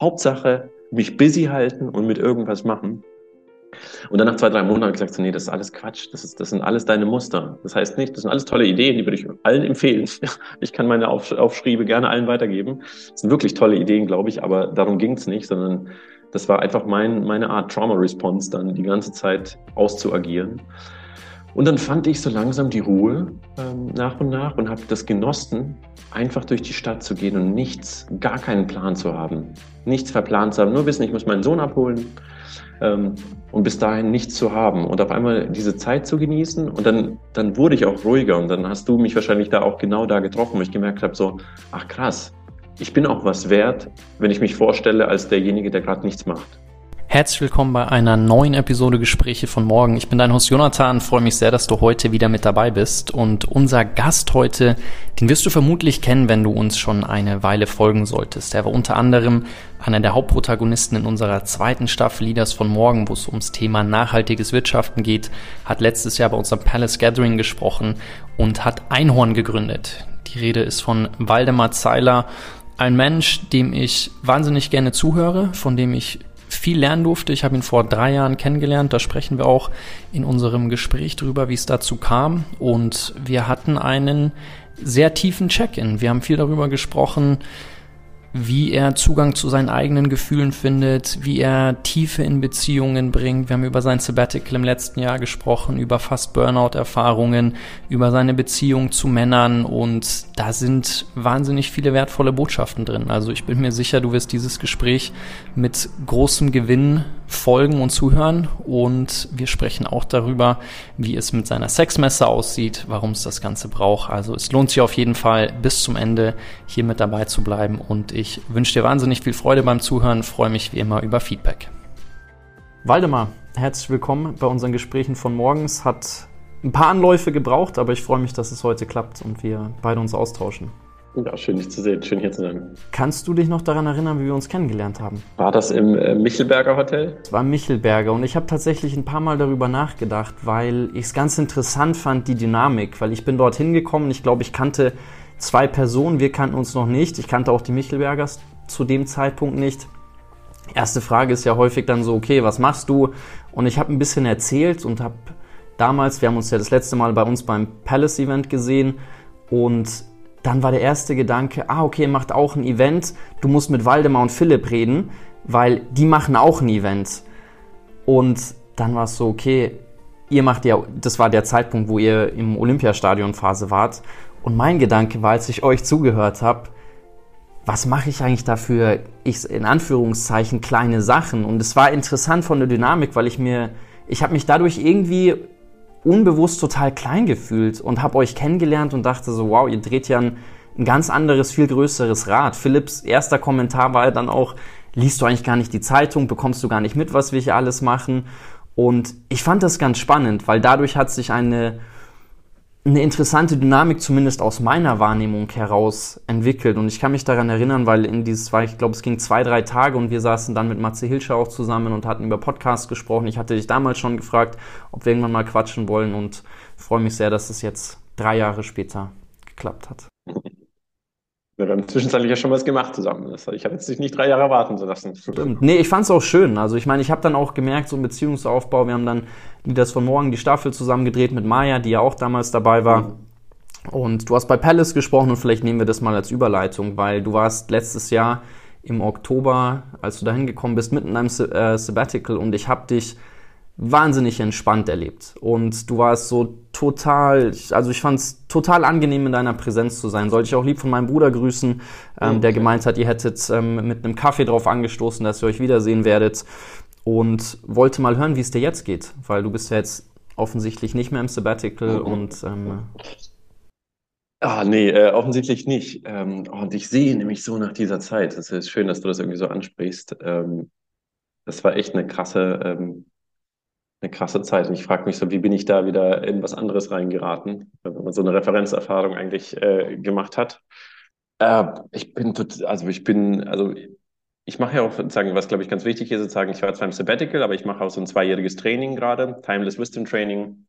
Hauptsache mich busy halten und mit irgendwas machen. Und dann nach zwei, drei Monaten habe ich gesagt, nee, das ist alles Quatsch. Das, ist, das sind alles deine Muster. Das heißt nicht, das sind alles tolle Ideen, die würde ich allen empfehlen. Ich kann meine Auf Aufschriebe gerne allen weitergeben. Das sind wirklich tolle Ideen, glaube ich, aber darum ging es nicht, sondern das war einfach mein, meine Art Trauma-Response, dann die ganze Zeit auszuagieren. Und dann fand ich so langsam die Ruhe ähm, nach und nach und habe das genossen, einfach durch die Stadt zu gehen und nichts, gar keinen Plan zu haben. Nichts verplant zu haben, nur wissen, ich muss meinen Sohn abholen ähm, und bis dahin nichts zu haben und auf einmal diese Zeit zu genießen und dann, dann wurde ich auch ruhiger und dann hast du mich wahrscheinlich da auch genau da getroffen, wo ich gemerkt habe, so, ach krass, ich bin auch was wert, wenn ich mich vorstelle als derjenige, der gerade nichts macht. Herzlich willkommen bei einer neuen Episode Gespräche von morgen. Ich bin dein Host Jonathan, freue mich sehr, dass du heute wieder mit dabei bist. Und unser Gast heute, den wirst du vermutlich kennen, wenn du uns schon eine Weile folgen solltest. Er war unter anderem einer der Hauptprotagonisten in unserer zweiten Staffel Leaders von morgen, wo es ums Thema nachhaltiges Wirtschaften geht, hat letztes Jahr bei unserem Palace Gathering gesprochen und hat Einhorn gegründet. Die Rede ist von Waldemar Zeiler, ein Mensch, dem ich wahnsinnig gerne zuhöre, von dem ich viel lernen durfte. Ich habe ihn vor drei Jahren kennengelernt. Da sprechen wir auch in unserem Gespräch drüber, wie es dazu kam. Und wir hatten einen sehr tiefen Check-in. Wir haben viel darüber gesprochen, wie er Zugang zu seinen eigenen Gefühlen findet, wie er Tiefe in Beziehungen bringt. Wir haben über sein Sabbatical im letzten Jahr gesprochen, über fast Burnout-Erfahrungen, über seine Beziehung zu Männern und da sind wahnsinnig viele wertvolle Botschaften drin. Also ich bin mir sicher, du wirst dieses Gespräch mit großem Gewinn folgen und zuhören und wir sprechen auch darüber, wie es mit seiner Sexmesse aussieht, warum es das Ganze braucht. Also es lohnt sich auf jeden Fall bis zum Ende hier mit dabei zu bleiben und ich wünsche dir wahnsinnig viel Freude beim Zuhören, freue mich wie immer über Feedback. Waldemar, herzlich willkommen bei unseren Gesprächen von morgens. Hat ein paar Anläufe gebraucht, aber ich freue mich, dass es heute klappt und wir beide uns austauschen. Ja, schön dich zu sehen, schön hier zu sein. Kannst du dich noch daran erinnern, wie wir uns kennengelernt haben? War das im äh, Michelberger Hotel? Es war Michelberger und ich habe tatsächlich ein paar Mal darüber nachgedacht, weil ich es ganz interessant fand, die Dynamik, weil ich bin dort hingekommen, ich glaube, ich kannte zwei Personen, wir kannten uns noch nicht, ich kannte auch die Michelbergers zu dem Zeitpunkt nicht. Erste Frage ist ja häufig dann so, okay, was machst du? Und ich habe ein bisschen erzählt und habe damals, wir haben uns ja das letzte Mal bei uns beim Palace Event gesehen und dann war der erste Gedanke, ah, okay, macht auch ein Event, du musst mit Waldemar und Philipp reden, weil die machen auch ein Event. Und dann war es so, okay, ihr macht ja, das war der Zeitpunkt, wo ihr im Olympiastadion Phase wart. Und mein Gedanke war, als ich euch zugehört habe, was mache ich eigentlich dafür, ich, in Anführungszeichen, kleine Sachen? Und es war interessant von der Dynamik, weil ich mir, ich habe mich dadurch irgendwie unbewusst total klein gefühlt und habe euch kennengelernt und dachte so, wow, ihr dreht ja ein, ein ganz anderes, viel größeres Rad. Philipps erster Kommentar war dann auch, liest du eigentlich gar nicht die Zeitung, bekommst du gar nicht mit, was wir hier alles machen. Und ich fand das ganz spannend, weil dadurch hat sich eine eine interessante Dynamik zumindest aus meiner Wahrnehmung heraus entwickelt. Und ich kann mich daran erinnern, weil in dieses war, ich glaube, es ging zwei, drei Tage und wir saßen dann mit Matze Hilscher auch zusammen und hatten über Podcasts gesprochen. Ich hatte dich damals schon gefragt, ob wir irgendwann mal quatschen wollen und freue mich sehr, dass es jetzt drei Jahre später geklappt hat. Wir haben zwischenzeitlich ja schon was gemacht zusammen. Ich habe jetzt nicht drei Jahre warten lassen. Stimmt. Nee, ich fand es auch schön. Also ich meine, ich habe dann auch gemerkt, so ein Beziehungsaufbau, wir haben dann das von morgen die Staffel zusammen gedreht mit Maya, die ja auch damals dabei war. Mhm. Und du hast bei Palace gesprochen und vielleicht nehmen wir das mal als Überleitung, weil du warst letztes Jahr im Oktober, als du da hingekommen bist, mitten in einem äh, Sabbatical und ich habe dich wahnsinnig entspannt erlebt. Und du warst so total, also ich fand es total angenehm, in deiner Präsenz zu sein. Sollte ich auch lieb von meinem Bruder grüßen, ähm, okay. der gemeint hat, ihr hättet ähm, mit einem Kaffee drauf angestoßen, dass ihr euch wiedersehen werdet. Und wollte mal hören, wie es dir jetzt geht, weil du bist ja jetzt offensichtlich nicht mehr im Sabbatical mhm. und ähm, Ah, nee, äh, offensichtlich nicht. Ähm, und ich sehe nämlich so nach dieser Zeit. Es ist schön, dass du das irgendwie so ansprichst. Ähm, das war echt eine krasse, ähm, eine krasse Zeit. Und ich frage mich so, wie bin ich da wieder in was anderes reingeraten, wenn man so eine Referenzerfahrung eigentlich äh, gemacht hat. Äh, ich bin, also ich bin, also ich mache ja auch sozusagen, was glaube ich ganz wichtig ist, sozusagen, ich war zwar im Sabbatical, aber ich mache auch so ein zweijähriges Training gerade, Timeless Wisdom Training,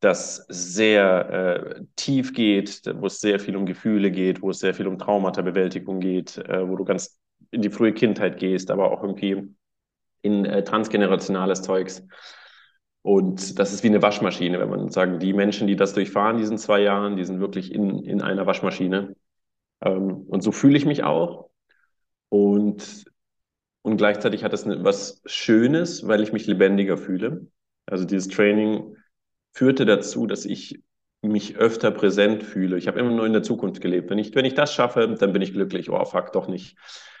das sehr äh, tief geht, wo es sehr viel um Gefühle geht, wo es sehr viel um Traumata-Bewältigung geht, äh, wo du ganz in die frühe Kindheit gehst, aber auch irgendwie in äh, transgenerationales Zeugs. Und das ist wie eine Waschmaschine, wenn man sagen, die Menschen, die das durchfahren, diesen zwei Jahren, die sind wirklich in, in einer Waschmaschine. Ähm, und so fühle ich mich auch. Und, und gleichzeitig hat das was Schönes, weil ich mich lebendiger fühle. Also dieses Training führte dazu, dass ich mich öfter präsent fühle. Ich habe immer nur in der Zukunft gelebt. Wenn ich, wenn ich das schaffe, dann bin ich glücklich. Oh, fuck, doch nicht.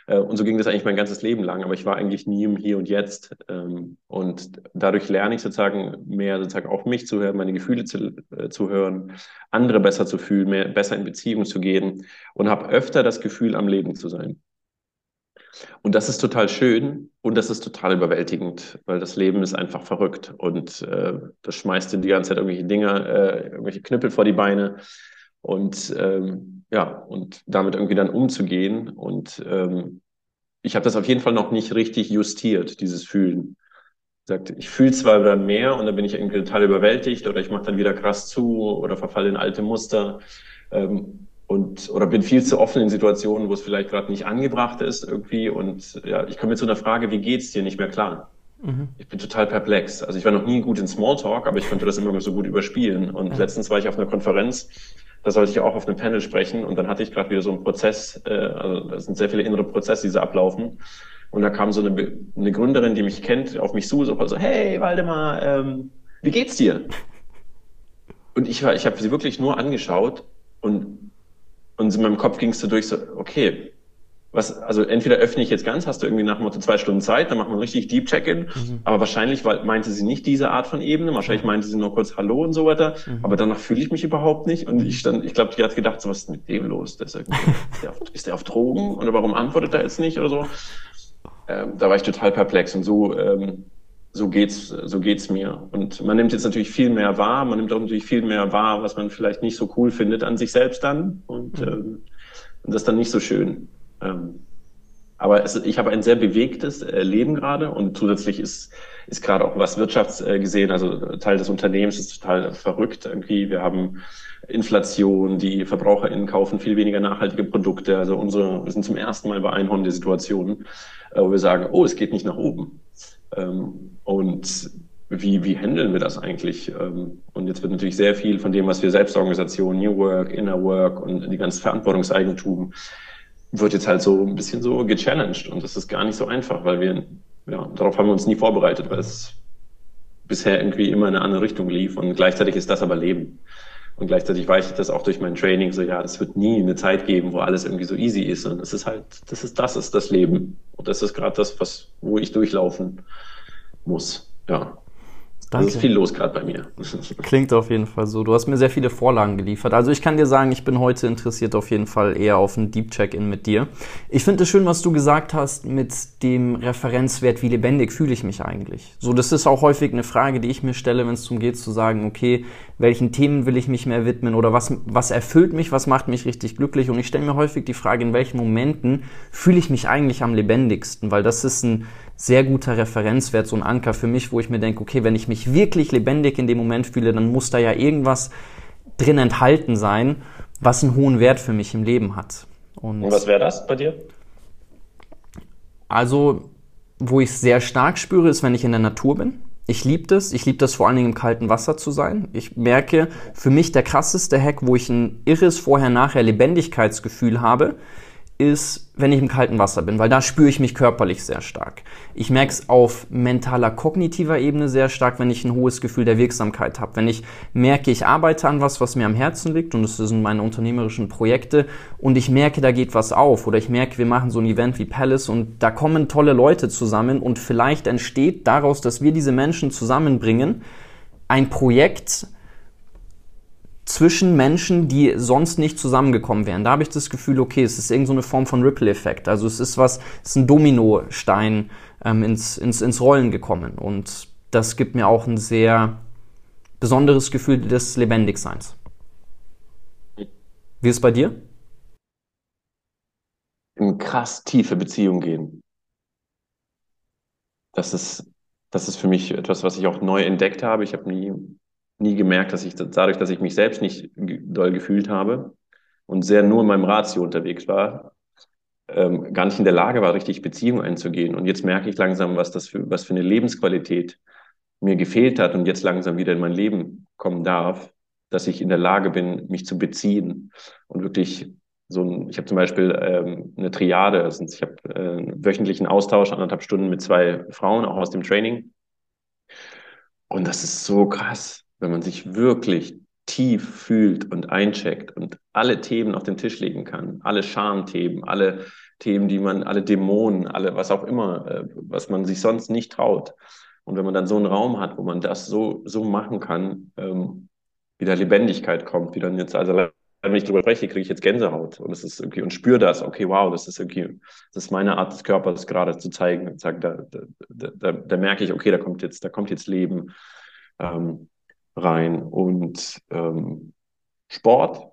Äh, und so ging das eigentlich mein ganzes Leben lang, aber ich war eigentlich nie im Hier und Jetzt. Ähm, und dadurch lerne ich sozusagen mehr sozusagen auf mich zu hören, meine Gefühle zu, äh, zu hören, andere besser zu fühlen, mehr, besser in Beziehung zu gehen und habe öfter das Gefühl, am Leben zu sein. Und das ist total schön und das ist total überwältigend, weil das Leben ist einfach verrückt und äh, das schmeißt dir die ganze Zeit irgendwelche Dinge, äh, irgendwelche Knüppel vor die Beine und ähm, ja, und damit irgendwie dann umzugehen. Und ähm, ich habe das auf jeden Fall noch nicht richtig justiert, dieses Fühlen. Sagt, ich fühle zwar dann mehr und dann bin ich irgendwie total überwältigt oder ich mache dann wieder krass zu oder verfalle in alte Muster. Ähm, und oder bin viel zu offen in Situationen, wo es vielleicht gerade nicht angebracht ist irgendwie und ja, ich komme jetzt zu einer Frage, wie geht's dir nicht mehr klar? Mhm. Ich bin total perplex. Also ich war noch nie gut in Smalltalk, aber ich konnte das immer so gut überspielen. Und mhm. letztens war ich auf einer Konferenz da sollte ich auch auf einem Panel sprechen und dann hatte ich gerade wieder so einen Prozess, äh, also da sind sehr viele innere Prozesse, die so ablaufen. Und da kam so eine, eine Gründerin, die mich kennt, auf mich zu, so, so hey Waldemar, ähm, wie geht's dir? Und ich war, ich habe sie wirklich nur angeschaut und, und in meinem Kopf ging es so durch, so, okay, was, also entweder öffne ich jetzt ganz, hast du irgendwie nach dem Motto zwei Stunden Zeit, dann machen wir richtig Deep Check-in. Mhm. Aber wahrscheinlich meinte sie nicht diese Art von Ebene, wahrscheinlich meinte sie nur kurz Hallo und so weiter. Mhm. Aber danach fühle ich mich überhaupt nicht. Und ich stand, ich glaube, die hat gedacht, so, was ist mit dem los? Der ist, ist, der auf, ist der auf Drogen? Oder warum antwortet er jetzt nicht oder so? Ähm, da war ich total perplex. Und so, ähm, so geht's, so geht's mir. Und man nimmt jetzt natürlich viel mehr wahr. Man nimmt auch natürlich viel mehr wahr, was man vielleicht nicht so cool findet an sich selbst dann. Und, mhm. ähm, und das ist dann nicht so schön. Ähm, aber es, ich habe ein sehr bewegtes äh, Leben gerade und zusätzlich ist, ist gerade auch was wirtschaftsgesehen, äh, also Teil des Unternehmens ist total verrückt irgendwie. Wir haben Inflation, die VerbraucherInnen kaufen viel weniger nachhaltige Produkte. Also unsere, wir sind zum ersten Mal bei Einhorn der Situation, äh, wo wir sagen, oh, es geht nicht nach oben. Ähm, und wie, wie handeln wir das eigentlich? Ähm, und jetzt wird natürlich sehr viel von dem, was wir Selbstorganisation, New Work, Inner Work und die ganze Verantwortungseigentum wird jetzt halt so ein bisschen so gechallenged und das ist gar nicht so einfach, weil wir, ja, darauf haben wir uns nie vorbereitet, weil es bisher irgendwie immer in eine andere Richtung lief und gleichzeitig ist das aber Leben. Und gleichzeitig weiß ich das auch durch mein Training so, ja, es wird nie eine Zeit geben, wo alles irgendwie so easy ist. Und es ist halt, das ist, das ist das Leben. Und das ist gerade das, was, wo ich durchlaufen muss. Ja. Danke. Es ist viel los gerade bei mir. Klingt auf jeden Fall so. Du hast mir sehr viele Vorlagen geliefert. Also ich kann dir sagen, ich bin heute interessiert auf jeden Fall eher auf ein Deep Check-in mit dir. Ich finde es schön, was du gesagt hast mit dem Referenzwert, wie lebendig fühle ich mich eigentlich. So, das ist auch häufig eine Frage, die ich mir stelle, wenn es darum geht zu sagen, okay, welchen Themen will ich mich mehr widmen oder was, was erfüllt mich, was macht mich richtig glücklich. Und ich stelle mir häufig die Frage, in welchen Momenten fühle ich mich eigentlich am lebendigsten, weil das ist ein sehr guter Referenzwert, so ein Anker für mich, wo ich mir denke, okay, wenn ich mich wirklich lebendig in dem Moment fühle, dann muss da ja irgendwas drin enthalten sein, was einen hohen Wert für mich im Leben hat. Und, Und was wäre das bei dir? Also, wo ich es sehr stark spüre, ist, wenn ich in der Natur bin. Ich liebe das. Ich liebe das vor allen Dingen im kalten Wasser zu sein. Ich merke, für mich der krasseste Hack, wo ich ein irres Vorher-Nachher Lebendigkeitsgefühl habe, ist, wenn ich im kalten Wasser bin, weil da spüre ich mich körperlich sehr stark. Ich merke es auf mentaler, kognitiver Ebene sehr stark, wenn ich ein hohes Gefühl der Wirksamkeit habe. Wenn ich merke, ich arbeite an was, was mir am Herzen liegt und das sind meine unternehmerischen Projekte und ich merke, da geht was auf oder ich merke, wir machen so ein Event wie Palace und da kommen tolle Leute zusammen und vielleicht entsteht daraus, dass wir diese Menschen zusammenbringen, ein Projekt, zwischen Menschen, die sonst nicht zusammengekommen wären. Da habe ich das Gefühl, okay, es ist irgendeine so Form von Ripple-Effekt. Also es ist was, es ist ein Dominostein ähm, ins, ins, ins Rollen gekommen. Und das gibt mir auch ein sehr besonderes Gefühl des Lebendigseins. Wie ist es bei dir? In krass tiefe Beziehung gehen. Das ist, das ist für mich etwas, was ich auch neu entdeckt habe. Ich habe nie nie gemerkt, dass ich dadurch, dass ich mich selbst nicht doll gefühlt habe und sehr nur in meinem Ratio unterwegs war, ähm, gar nicht in der Lage war, richtig Beziehungen einzugehen. Und jetzt merke ich langsam, was das für, was für eine Lebensqualität mir gefehlt hat und jetzt langsam wieder in mein Leben kommen darf, dass ich in der Lage bin, mich zu beziehen und wirklich so ein, ich habe zum Beispiel ähm, eine Triade, ich habe äh, einen wöchentlichen Austausch, anderthalb Stunden mit zwei Frauen, auch aus dem Training. Und das ist so krass, wenn man sich wirklich tief fühlt und eincheckt und alle Themen auf den Tisch legen kann, alle Schamthemen, alle Themen, die man, alle Dämonen, alle, was auch immer, äh, was man sich sonst nicht traut. Und wenn man dann so einen Raum hat, wo man das so, so machen kann, ähm, wieder Lebendigkeit kommt, wie dann jetzt, also wenn ich darüber spreche, kriege ich jetzt Gänsehaut und es ist irgendwie und spüre das, okay, wow, das ist irgendwie, das ist meine Art des Körpers gerade zu zeigen und sagen, da, da, da, da merke ich, okay, da kommt jetzt, da kommt jetzt Leben ähm, rein und ähm, Sport.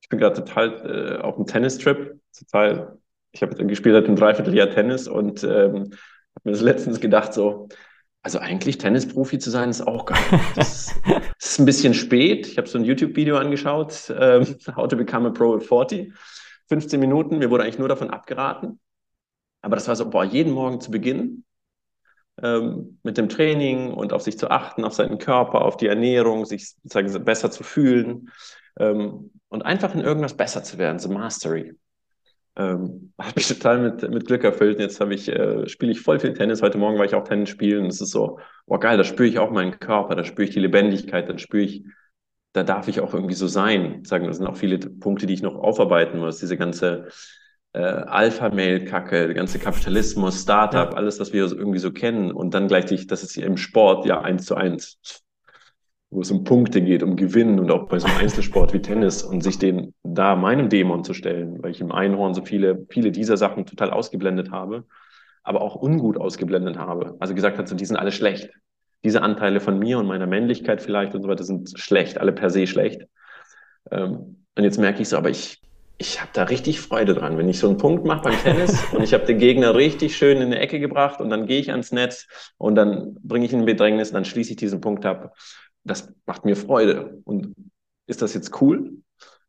Ich bin gerade total äh, auf einem Tennistrip, total. Ich habe gespielt seit einem Dreivierteljahr Tennis und ähm, habe mir das letztens gedacht so, also eigentlich Tennisprofi zu sein, ist auch geil. Das, das ist ein bisschen spät. Ich habe so ein YouTube-Video angeschaut, ähm, How to Become a Pro at 40. 15 Minuten, mir wurde eigentlich nur davon abgeraten. Aber das war so, boah, jeden Morgen zu beginnen ähm, mit dem Training und auf sich zu achten, auf seinen Körper, auf die Ernährung, sich besser zu fühlen ähm, und einfach in irgendwas besser zu werden, so Mastery ähm, habe ich total mit, mit Glück erfüllt. Jetzt habe ich, äh, spiele ich voll viel Tennis. Heute Morgen war ich auch Tennis spielen. Es ist so, oh geil, da spüre ich auch meinen Körper, da spüre ich die Lebendigkeit, dann spüre ich, da darf ich auch irgendwie so sein. Sagen, das sind auch viele Punkte, die ich noch aufarbeiten muss. Diese ganze äh, Alpha-Mail-Kacke, der ganze Kapitalismus, Startup, ja. alles, was wir irgendwie so kennen. Und dann gleichzeitig, das ist im Sport ja eins zu eins wo es um Punkte geht, um Gewinnen und auch bei so einem Einzelsport wie Tennis und sich den da meinem Dämon zu stellen, weil ich im Einhorn so viele, viele dieser Sachen total ausgeblendet habe, aber auch ungut ausgeblendet habe. Also gesagt hat, so, die sind alle schlecht. Diese Anteile von mir und meiner Männlichkeit vielleicht und so weiter sind schlecht, alle per se schlecht. Ähm, und jetzt merke ich so, aber ich, ich habe da richtig Freude dran, wenn ich so einen Punkt mache beim Tennis und ich habe den Gegner richtig schön in eine Ecke gebracht und dann gehe ich ans Netz und dann bringe ich ihn in Bedrängnis und dann schließe ich diesen Punkt ab das macht mir Freude. Und ist das jetzt cool?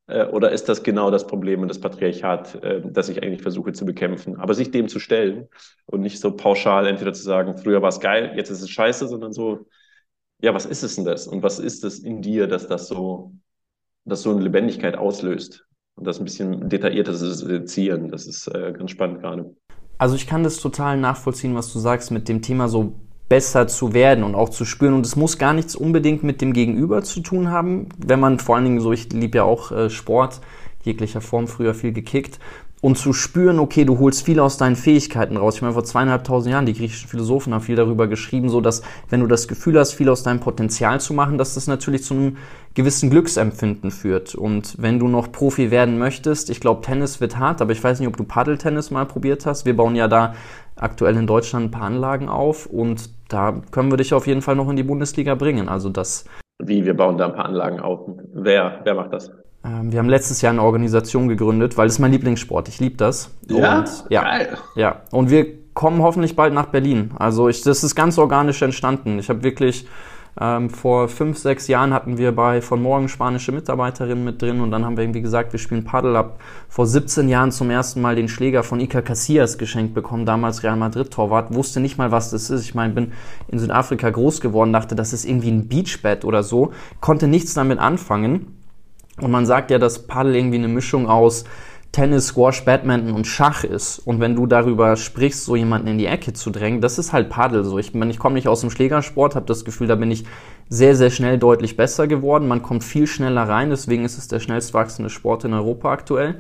Äh, oder ist das genau das Problem und das Patriarchat, äh, das ich eigentlich versuche zu bekämpfen? Aber sich dem zu stellen und nicht so pauschal entweder zu sagen, früher war es geil, jetzt ist es scheiße, sondern so, ja, was ist es denn das? Und was ist es in dir, dass das so, dass so eine Lebendigkeit auslöst? Und das ein bisschen detaillierter zu sezieren, das ist äh, ganz spannend gerade. Also ich kann das total nachvollziehen, was du sagst mit dem Thema so besser zu werden und auch zu spüren. Und es muss gar nichts unbedingt mit dem Gegenüber zu tun haben, wenn man vor allen Dingen so, ich liebe ja auch äh, Sport, jeglicher Form früher viel gekickt. Und zu spüren, okay, du holst viel aus deinen Fähigkeiten raus. Ich meine, vor zweieinhalbtausend Jahren, die griechischen Philosophen haben viel darüber geschrieben, so dass, wenn du das Gefühl hast, viel aus deinem Potenzial zu machen, dass das natürlich zu einem gewissen Glücksempfinden führt. Und wenn du noch Profi werden möchtest, ich glaube, Tennis wird hart, aber ich weiß nicht, ob du Paddeltennis mal probiert hast. Wir bauen ja da aktuell in Deutschland ein paar Anlagen auf und da können wir dich auf jeden Fall noch in die Bundesliga bringen. Also das. Wie, wir bauen da ein paar Anlagen auf. Wer, wer macht das? Ähm, wir haben letztes Jahr eine Organisation gegründet, weil es mein Lieblingssport. Ich liebe das. Ja? Und, ja, Geil. ja. Und wir kommen hoffentlich bald nach Berlin. Also ich, das ist ganz organisch entstanden. Ich habe wirklich ähm, vor fünf, sechs Jahren hatten wir bei von morgen spanische Mitarbeiterinnen mit drin und dann haben wir irgendwie gesagt, wir spielen Paddle. Ab vor 17 Jahren zum ersten Mal den Schläger von Iker Casillas geschenkt bekommen, damals Real Madrid Torwart, wusste nicht mal, was das ist. Ich meine, bin in Südafrika groß geworden, dachte, das ist irgendwie ein Beachbed oder so, konnte nichts damit anfangen. Und man sagt ja, dass Paddle irgendwie eine Mischung aus Tennis, Squash, Badminton und Schach ist. Und wenn du darüber sprichst, so jemanden in die Ecke zu drängen, das ist halt Paddel. So, ich, ich komme nicht aus dem Schlägersport, habe das Gefühl, da bin ich sehr, sehr schnell deutlich besser geworden. Man kommt viel schneller rein, deswegen ist es der schnellst wachsende Sport in Europa aktuell.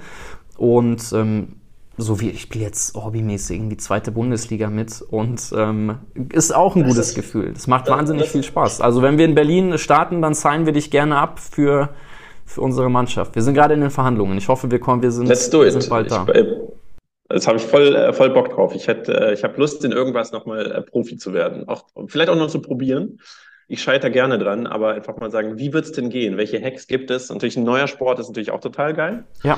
Und ähm, so wie ich spiele jetzt hobbymäßig in die zweite Bundesliga mit und ähm, ist auch ein das gutes Gefühl. Das macht wahnsinnig viel Spaß. Also wenn wir in Berlin starten, dann signen wir dich gerne ab für für unsere Mannschaft. Wir sind gerade in den Verhandlungen. Ich hoffe, wir kommen, wir sind, Let's do it. Sind bald da. Ich, äh, das habe ich voll, äh, voll Bock drauf. Ich hätte, äh, ich habe Lust, in irgendwas nochmal Profi zu werden. Auch, vielleicht auch noch zu probieren. Ich scheitere gerne dran, aber einfach mal sagen, wie wird es denn gehen? Welche Hacks gibt es? Natürlich ein neuer Sport ist natürlich auch total geil. Ja.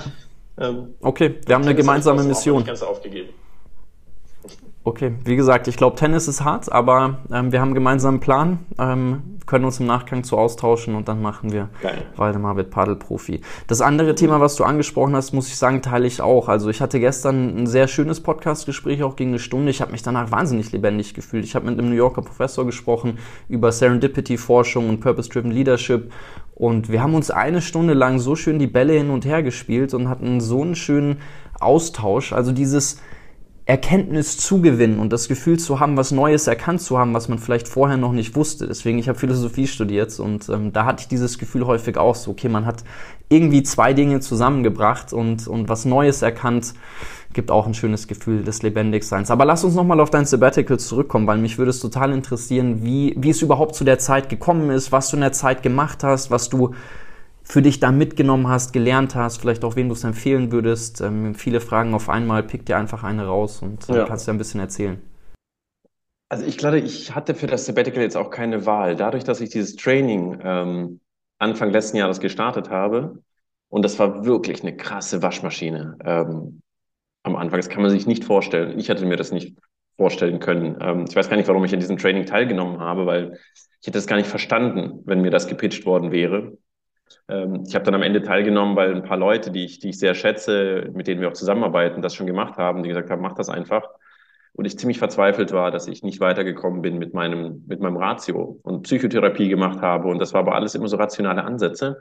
Ähm, okay, wir haben eine gemeinsame Mission. Ganz aufgegeben. Okay, wie gesagt, ich glaube, Tennis ist hart, aber ähm, wir haben einen gemeinsamen Plan, ähm, können uns im Nachgang zu austauschen und dann machen wir Geil. Waldemar wird Paddelprofi. Das andere Thema, was du angesprochen hast, muss ich sagen, teile ich auch. Also ich hatte gestern ein sehr schönes Podcastgespräch, auch gegen eine Stunde. Ich habe mich danach wahnsinnig lebendig gefühlt. Ich habe mit einem New Yorker Professor gesprochen über Serendipity-Forschung und Purpose-Driven Leadership und wir haben uns eine Stunde lang so schön die Bälle hin und her gespielt und hatten so einen schönen Austausch. Also dieses Erkenntnis zugewinnen und das Gefühl zu haben, was Neues erkannt zu haben, was man vielleicht vorher noch nicht wusste. Deswegen, ich habe Philosophie studiert und ähm, da hatte ich dieses Gefühl häufig auch so, okay, man hat irgendwie zwei Dinge zusammengebracht und, und was Neues erkannt, gibt auch ein schönes Gefühl des Lebendigseins. Aber lass uns nochmal auf dein Sabbatical zurückkommen, weil mich würde es total interessieren, wie, wie es überhaupt zu der Zeit gekommen ist, was du in der Zeit gemacht hast, was du für dich da mitgenommen hast, gelernt hast, vielleicht auch wen du es empfehlen würdest. Ähm, viele Fragen auf einmal, pick dir einfach eine raus und äh, ja. kannst dir ein bisschen erzählen. Also ich glaube, ich hatte für das Sabbatical jetzt auch keine Wahl. Dadurch, dass ich dieses Training ähm, Anfang letzten Jahres gestartet habe, und das war wirklich eine krasse Waschmaschine ähm, am Anfang. Das kann man sich nicht vorstellen. Ich hätte mir das nicht vorstellen können. Ähm, ich weiß gar nicht, warum ich an diesem Training teilgenommen habe, weil ich hätte das gar nicht verstanden, wenn mir das gepitcht worden wäre. Ähm, ich habe dann am Ende teilgenommen, weil ein paar Leute, die ich, die ich sehr schätze, mit denen wir auch zusammenarbeiten, das schon gemacht haben, die gesagt haben, mach das einfach. Und ich ziemlich verzweifelt war, dass ich nicht weitergekommen bin mit meinem, mit meinem Ratio und Psychotherapie gemacht habe. Und das war aber alles immer so rationale Ansätze.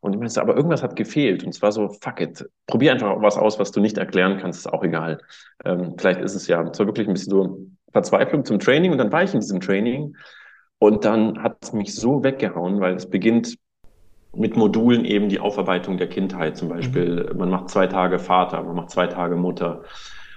Und ich meinte, aber irgendwas hat gefehlt. Und zwar so, fuck it, probier einfach was aus, was du nicht erklären kannst, ist auch egal. Ähm, vielleicht ist es ja, es war wirklich ein bisschen so Verzweiflung zum Training. Und dann war ich in diesem Training. Und dann hat es mich so weggehauen, weil es beginnt mit Modulen eben die Aufarbeitung der Kindheit zum Beispiel. Mhm. Man macht zwei Tage Vater, man macht zwei Tage Mutter.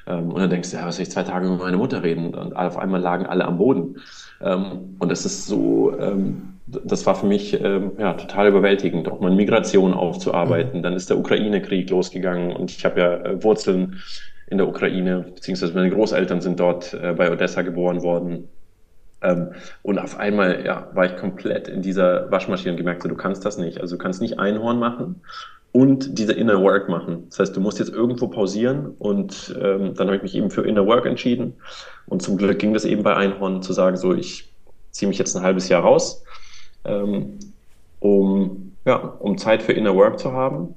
Ähm, und dann denkst du, ja, was soll ich zwei Tage mit meiner Mutter reden? Und auf einmal lagen alle am Boden. Ähm, und es ist so, ähm, das war für mich ja, total überwältigend, auch mal Migration aufzuarbeiten. Mhm. Dann ist der Ukraine-Krieg losgegangen und ich habe ja äh, Wurzeln in der Ukraine, beziehungsweise meine Großeltern sind dort äh, bei Odessa geboren worden. Ähm, und auf einmal ja, war ich komplett in dieser Waschmaschine und gemerkt, so, du kannst das nicht. Also du kannst nicht Einhorn machen und diese Inner Work machen. Das heißt, du musst jetzt irgendwo pausieren und ähm, dann habe ich mich eben für Inner Work entschieden. Und zum Glück ging das eben bei Einhorn zu sagen, so ich ziehe mich jetzt ein halbes Jahr raus, ähm, um, ja, um Zeit für Inner Work zu haben.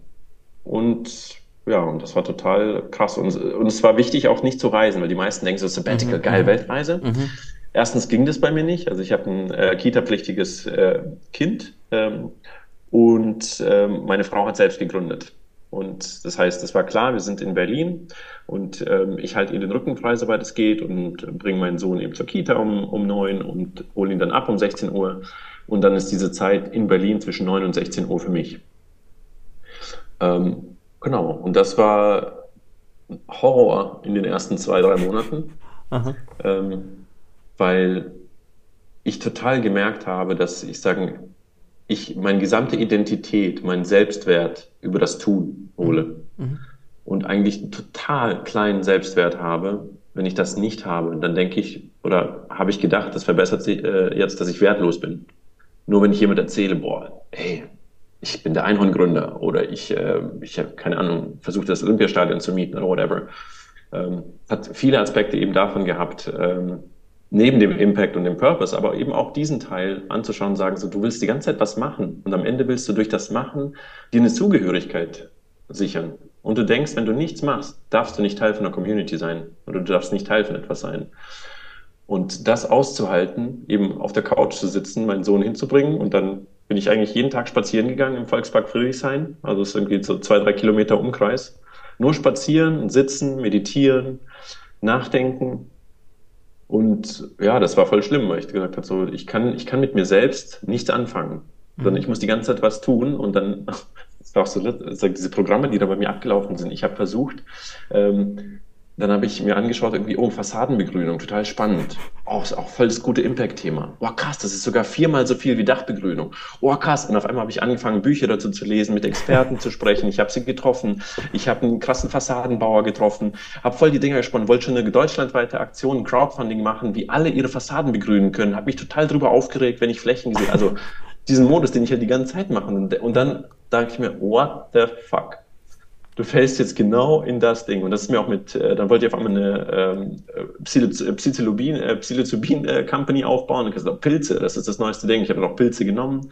Und ja, und das war total krass. Und, und es war wichtig auch nicht zu reisen, weil die meisten denken so, Sabbatical, mhm. geil, mhm. Weltreise. Mhm. Erstens ging das bei mir nicht. Also ich habe ein äh, Kita-pflichtiges äh, Kind ähm, und ähm, meine Frau hat selbst gegründet. Und das heißt, es war klar, wir sind in Berlin und ähm, ich halte ihr den Rücken frei, soweit es geht und bringe meinen Sohn eben zur Kita um, um neun und hole ihn dann ab um 16 Uhr. Und dann ist diese Zeit in Berlin zwischen neun und 16 Uhr für mich. Ähm, genau, und das war Horror in den ersten zwei, drei Monaten. Ähm, weil ich total gemerkt habe, dass ich sagen, ich meine gesamte Identität, meinen Selbstwert über das Tun hole mhm. und eigentlich einen total kleinen Selbstwert habe, wenn ich das nicht habe, dann denke ich oder habe ich gedacht, das verbessert sich äh, jetzt, dass ich wertlos bin. Nur wenn ich jemand erzähle, boah, hey, ich bin der Einhorngründer oder ich, äh, ich habe keine Ahnung, versuche das Olympiastadion zu mieten oder whatever. Ähm, hat viele Aspekte eben davon gehabt, ähm, neben dem Impact und dem Purpose, aber eben auch diesen Teil anzuschauen und sagen, so, du willst die ganze Zeit was machen und am Ende willst du durch das Machen dir eine Zugehörigkeit sichern. Und du denkst, wenn du nichts machst, darfst du nicht Teil von einer Community sein oder du darfst nicht Teil von etwas sein. Und das auszuhalten, eben auf der Couch zu sitzen, meinen Sohn hinzubringen und dann bin ich eigentlich jeden Tag spazieren gegangen im Volkspark Friedrichshain. Also es sind so zwei, drei Kilometer Umkreis. Nur spazieren, sitzen, meditieren, nachdenken und ja, das war voll schlimm, weil ich gesagt habe, so, ich kann, ich kann mit mir selbst nichts anfangen, sondern mhm. ich muss die ganze Zeit was tun und dann, das war auch so, diese Programme, die da bei mir abgelaufen sind. Ich habe versucht, ähm, dann habe ich mir angeschaut, irgendwie, oh, Fassadenbegrünung, total spannend. Oh, ist auch voll das gute Impact-Thema. Oh, krass, das ist sogar viermal so viel wie Dachbegrünung. Oh, krass. Und auf einmal habe ich angefangen, Bücher dazu zu lesen, mit Experten zu sprechen. Ich habe sie getroffen. Ich habe einen krassen Fassadenbauer getroffen, habe voll die Dinger gesponnen, wollte schon eine deutschlandweite Aktion, ein Crowdfunding machen, wie alle ihre Fassaden begrünen können. Habe mich total drüber aufgeregt, wenn ich Flächen gesehen Also diesen Modus, den ich ja halt die ganze Zeit mache. Und dann dachte ich mir, what the fuck? Du fällst jetzt genau in das Ding. Und das ist mir auch mit, äh, dann wollte ich auf einmal eine ähm, Psilocybin, äh, Psilocybin äh, Company aufbauen. Und gesagt, Pilze, das ist das neueste Ding. Ich habe noch Pilze genommen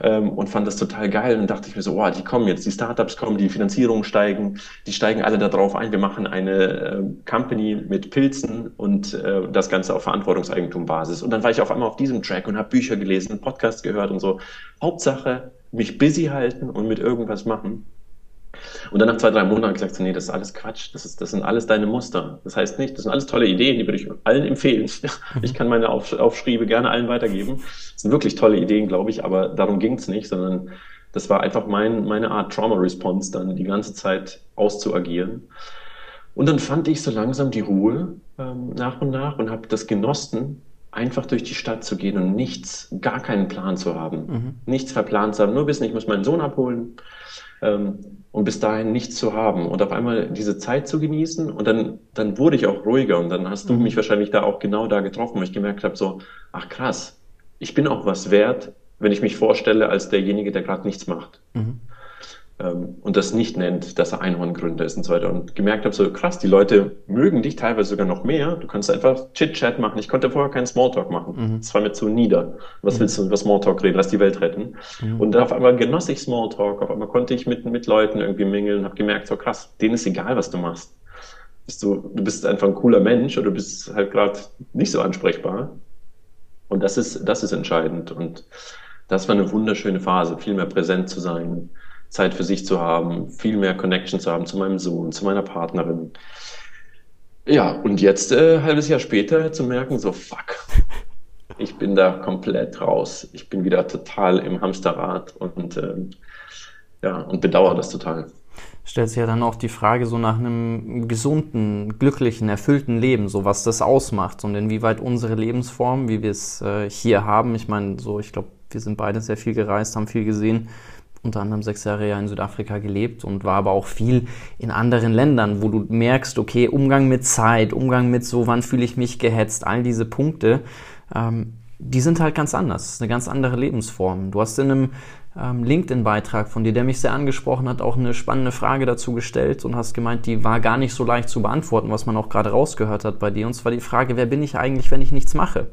ähm, und fand das total geil. Und dachte ich mir so, wow, die kommen jetzt, die Startups kommen, die Finanzierungen steigen, die steigen alle darauf ein. Wir machen eine äh, Company mit Pilzen und äh, das Ganze auf Verantwortungseigentumbasis. Und dann war ich auf einmal auf diesem Track und habe Bücher gelesen, Podcasts gehört und so. Hauptsache, mich busy halten und mit irgendwas machen. Und dann nach zwei, drei Monaten habe ich gesagt, nee, das ist alles Quatsch, das, ist, das sind alles deine Muster. Das heißt nicht, das sind alles tolle Ideen, die würde ich allen empfehlen. Mhm. Ich kann meine Auf, Aufschriebe gerne allen weitergeben. Das sind wirklich tolle Ideen, glaube ich, aber darum ging es nicht, sondern das war einfach mein, meine Art Trauma-Response, dann die ganze Zeit auszuagieren. Und dann fand ich so langsam die Ruhe ähm, nach und nach und habe das genossen, einfach durch die Stadt zu gehen und nichts, gar keinen Plan zu haben. Mhm. Nichts verplant zu haben, nur wissen, ich muss meinen Sohn abholen ähm, und bis dahin nichts zu haben und auf einmal diese Zeit zu genießen und dann, dann wurde ich auch ruhiger und dann hast du mhm. mich wahrscheinlich da auch genau da getroffen, wo ich gemerkt habe, so, ach krass, ich bin auch was wert, wenn ich mich vorstelle als derjenige, der gerade nichts macht. Mhm und das nicht nennt, dass er Einhorngründer ist und so weiter. Und gemerkt habe, so krass, die Leute mögen dich teilweise sogar noch mehr. Du kannst einfach Chit-Chat machen. Ich konnte vorher keinen Smalltalk machen. Mhm. Das war mir zu nieder. Was mhm. willst du über Smalltalk reden? Lass die Welt retten. Mhm. Und auf einmal genoss ich Smalltalk. Auf einmal konnte ich mit, mit Leuten irgendwie mingeln, habe gemerkt, so krass, denen ist egal, was du machst. Bist du, du bist einfach ein cooler Mensch oder du bist halt gerade nicht so ansprechbar. Und das ist, das ist entscheidend. Und das war eine wunderschöne Phase, viel mehr präsent zu sein, Zeit für sich zu haben, viel mehr Connection zu haben zu meinem Sohn, zu meiner Partnerin. Ja, und jetzt, äh, halbes Jahr später, zu merken, so, fuck, ich bin da komplett raus. Ich bin wieder total im Hamsterrad und, äh, ja, und bedauere das total. Stellt sich ja dann auch die Frage so nach einem gesunden, glücklichen, erfüllten Leben, so was das ausmacht und inwieweit unsere Lebensform, wie wir es äh, hier haben, ich meine, so, ich glaube, wir sind beide sehr viel gereist, haben viel gesehen, unter anderem sechs Jahre ja in Südafrika gelebt und war aber auch viel in anderen Ländern, wo du merkst, okay, Umgang mit Zeit, Umgang mit so, wann fühle ich mich gehetzt, all diese Punkte, ähm, die sind halt ganz anders. Eine ganz andere Lebensform. Du hast in einem ähm, LinkedIn-Beitrag von dir, der mich sehr angesprochen hat, auch eine spannende Frage dazu gestellt und hast gemeint, die war gar nicht so leicht zu beantworten, was man auch gerade rausgehört hat bei dir. Und zwar die Frage, wer bin ich eigentlich, wenn ich nichts mache?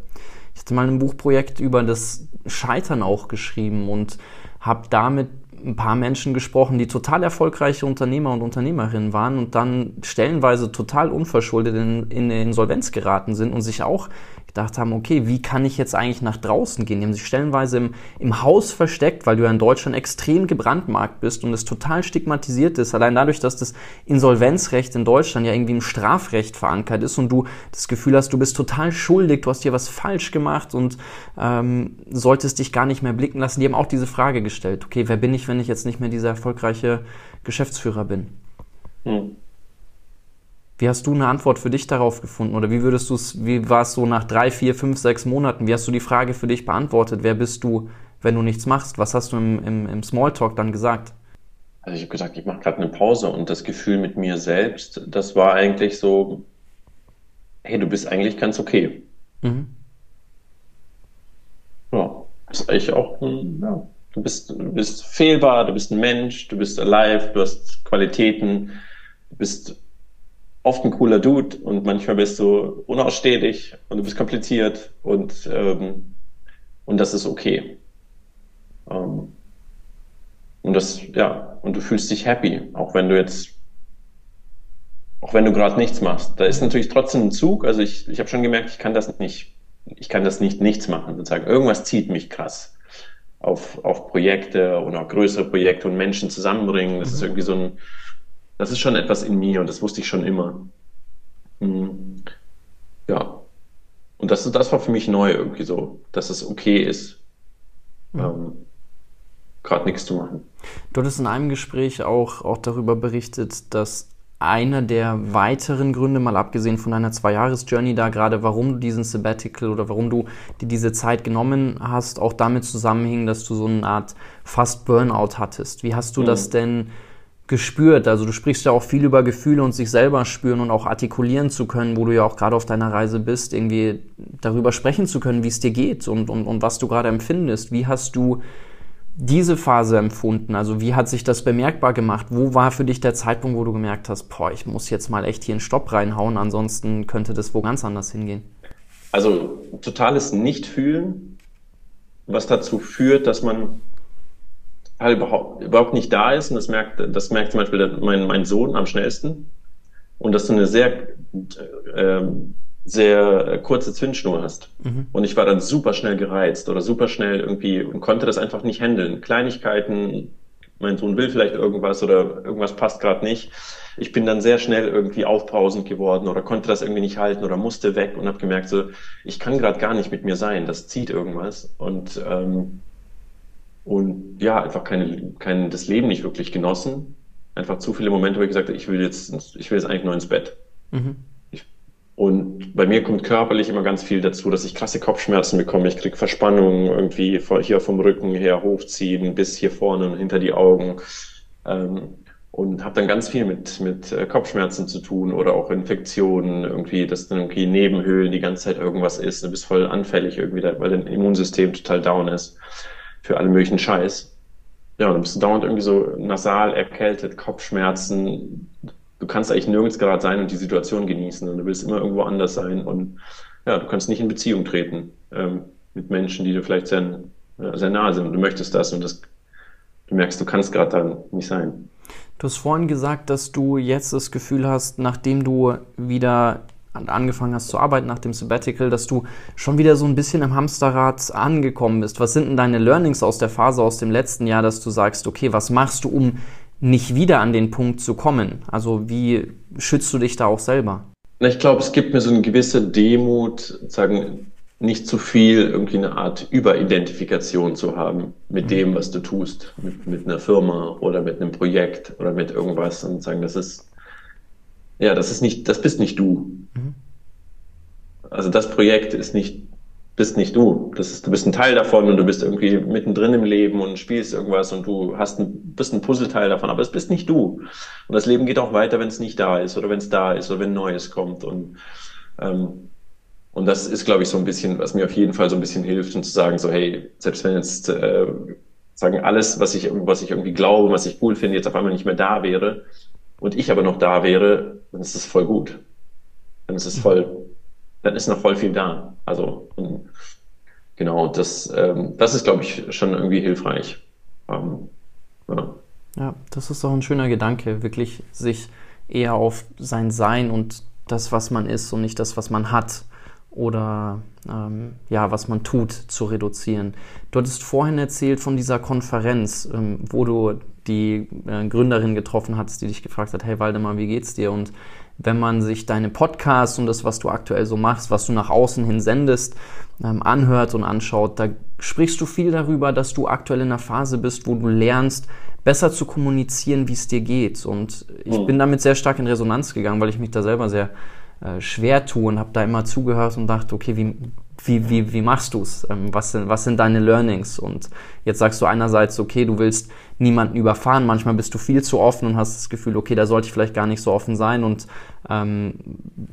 Ich hatte mal ein Buchprojekt über das Scheitern auch geschrieben und habe damit ein paar Menschen gesprochen, die total erfolgreiche Unternehmer und Unternehmerinnen waren und dann stellenweise total unverschuldet in, in Insolvenz geraten sind und sich auch gedacht haben, okay, wie kann ich jetzt eigentlich nach draußen gehen? Die haben sich stellenweise im, im Haus versteckt, weil du ja in Deutschland extrem gebrandmarkt bist und es total stigmatisiert ist. Allein dadurch, dass das Insolvenzrecht in Deutschland ja irgendwie im Strafrecht verankert ist und du das Gefühl hast, du bist total schuldig, du hast hier was falsch gemacht und ähm, solltest dich gar nicht mehr blicken lassen. Die haben auch diese Frage gestellt, okay, wer bin ich, wenn ich jetzt nicht mehr dieser erfolgreiche Geschäftsführer bin? Hm. Wie hast du eine Antwort für dich darauf gefunden? Oder wie würdest du es, wie war es so nach drei, vier, fünf, sechs Monaten? Wie hast du die Frage für dich beantwortet? Wer bist du, wenn du nichts machst? Was hast du im, im, im Smalltalk dann gesagt? Also ich habe gesagt, ich mache gerade eine Pause und das Gefühl mit mir selbst, das war eigentlich so, hey, du bist eigentlich ganz okay. Mhm. Ja, ist eigentlich auch, ja, du bist, du bist fehlbar, du bist ein Mensch, du bist alive, du hast Qualitäten, du bist oft ein cooler Dude und manchmal bist du unausstehlich und du bist kompliziert und, ähm, und das ist okay. Ähm, und das, ja, und du fühlst dich happy, auch wenn du jetzt, auch wenn du gerade nichts machst. Da ist natürlich trotzdem ein Zug. Also ich, ich habe schon gemerkt, ich kann das nicht, ich kann das nicht nichts machen. Sozusagen irgendwas zieht mich krass auf, auf Projekte oder größere Projekte und Menschen zusammenbringen. Das mhm. ist irgendwie so ein, das ist schon etwas in mir und das wusste ich schon immer. Mhm. Ja. Und das, das war für mich neu irgendwie so, dass es okay ist, mhm. ähm, gerade nichts zu machen. Du hattest in einem Gespräch auch, auch darüber berichtet, dass einer der weiteren Gründe, mal abgesehen von deiner Zwei-Jahres-Journey da gerade, warum du diesen Sabbatical oder warum du dir diese Zeit genommen hast, auch damit zusammenhing, dass du so eine Art fast Burnout hattest. Wie hast du mhm. das denn gespürt? Also du sprichst ja auch viel über Gefühle und sich selber spüren und auch artikulieren zu können, wo du ja auch gerade auf deiner Reise bist, irgendwie darüber sprechen zu können, wie es dir geht und, und, und was du gerade empfindest. Wie hast du diese Phase empfunden? Also wie hat sich das bemerkbar gemacht? Wo war für dich der Zeitpunkt, wo du gemerkt hast, boah, ich muss jetzt mal echt hier einen Stopp reinhauen, ansonsten könnte das wo ganz anders hingehen? Also totales Nicht-Fühlen, was dazu führt, dass man halt überhaupt nicht da ist. Und das merkt, das merkt zum Beispiel mein, mein Sohn am schnellsten. Und dass du eine sehr, äh, sehr kurze Zündschnur hast. Mhm. Und ich war dann super schnell gereizt oder super schnell irgendwie und konnte das einfach nicht handeln. Kleinigkeiten, mein Sohn will vielleicht irgendwas oder irgendwas passt gerade nicht. Ich bin dann sehr schnell irgendwie aufbrausend geworden oder konnte das irgendwie nicht halten oder musste weg und habe gemerkt, so, ich kann gerade gar nicht mit mir sein, das zieht irgendwas. Und ähm, und ja, einfach keine, kein, das Leben nicht wirklich genossen. Einfach zu viele Momente, wo ich gesagt habe, ich will jetzt, ich will jetzt eigentlich nur ins Bett. Mhm. Ich, und bei mir kommt körperlich immer ganz viel dazu, dass ich krasse Kopfschmerzen bekomme. Ich kriege Verspannungen irgendwie hier vom Rücken her hochziehen bis hier vorne und hinter die Augen. Ähm, und habe dann ganz viel mit, mit äh, Kopfschmerzen zu tun oder auch Infektionen, irgendwie, dass dann irgendwie Nebenhöhlen die ganze Zeit irgendwas ist. Du bist voll anfällig irgendwie, weil dein Immunsystem total down ist für alle möglichen Scheiß. Ja, dann bist du dauernd irgendwie so nasal, erkältet, Kopfschmerzen. Du kannst eigentlich nirgends gerade sein und die Situation genießen und du willst immer irgendwo anders sein und ja, du kannst nicht in Beziehung treten ähm, mit Menschen, die dir vielleicht sehr, sehr nahe sind du möchtest das und das, du merkst, du kannst gerade da nicht sein. Du hast vorhin gesagt, dass du jetzt das Gefühl hast, nachdem du wieder angefangen hast zu arbeiten nach dem Sabbatical, dass du schon wieder so ein bisschen im Hamsterrad angekommen bist. Was sind denn deine Learnings aus der Phase aus dem letzten Jahr, dass du sagst, okay, was machst du, um nicht wieder an den Punkt zu kommen? Also wie schützt du dich da auch selber? Ich glaube, es gibt mir so eine gewisse Demut, sagen, nicht zu viel irgendwie eine Art Überidentifikation zu haben mit mhm. dem, was du tust, mit, mit einer Firma oder mit einem Projekt oder mit irgendwas und sagen, das ist ja, das ist nicht, das bist nicht du. Also das Projekt ist nicht, bist nicht du. Das ist, du bist ein Teil davon und du bist irgendwie mittendrin im Leben und spielst irgendwas und du hast ein, bist ein Puzzleteil davon, aber es bist nicht du. Und das Leben geht auch weiter, wenn es nicht da ist oder wenn es da ist oder wenn Neues kommt und ähm, und das ist, glaube ich, so ein bisschen, was mir auf jeden Fall so ein bisschen hilft, und zu sagen, so, hey, selbst wenn jetzt äh, sagen alles, was ich, was ich irgendwie glaube, was ich cool finde, jetzt auf einmal nicht mehr da wäre, und ich aber noch da wäre, dann ist es voll gut. Dann ist es voll, dann ist noch voll viel da. Also genau, das, ähm, das ist, glaube ich, schon irgendwie hilfreich. Ähm, ja. ja, das ist auch ein schöner Gedanke, wirklich sich eher auf sein Sein und das, was man ist und nicht das, was man hat oder ähm, ja, was man tut, zu reduzieren. Du hattest vorhin erzählt von dieser Konferenz, ähm, wo du die äh, Gründerin getroffen hattest, die dich gefragt hat, hey Waldemar, wie geht's dir? Und wenn man sich deine Podcasts und das, was du aktuell so machst, was du nach außen hin sendest, ähm, anhört und anschaut, da sprichst du viel darüber, dass du aktuell in einer Phase bist, wo du lernst, besser zu kommunizieren, wie es dir geht. Und ich mhm. bin damit sehr stark in Resonanz gegangen, weil ich mich da selber sehr äh, schwer tue und habe da immer zugehört und dachte, okay, wie, wie, wie, wie machst du es? Ähm, was, sind, was sind deine Learnings? Und jetzt sagst du einerseits, okay, du willst niemanden überfahren, manchmal bist du viel zu offen und hast das Gefühl, okay, da sollte ich vielleicht gar nicht so offen sein und ähm,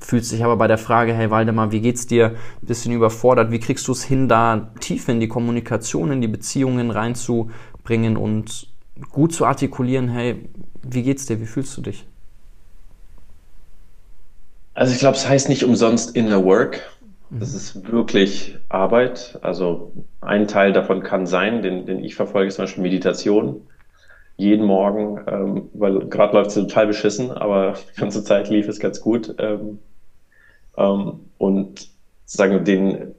fühlst dich aber bei der Frage, hey Waldemar, wie geht's dir, ein bisschen überfordert, wie kriegst du es hin, da tief in die Kommunikation, in die Beziehungen reinzubringen und gut zu artikulieren, hey, wie geht's dir, wie fühlst du dich? Also ich glaube, es heißt nicht umsonst Inner Work. Das mhm. ist wirklich Arbeit. Also ein Teil davon kann sein, den, den ich verfolge, ist zum Beispiel Meditation. Jeden Morgen, ähm, weil gerade läuft es total beschissen, aber die ganze Zeit lief es ganz gut. Ähm, ähm, und sagen den,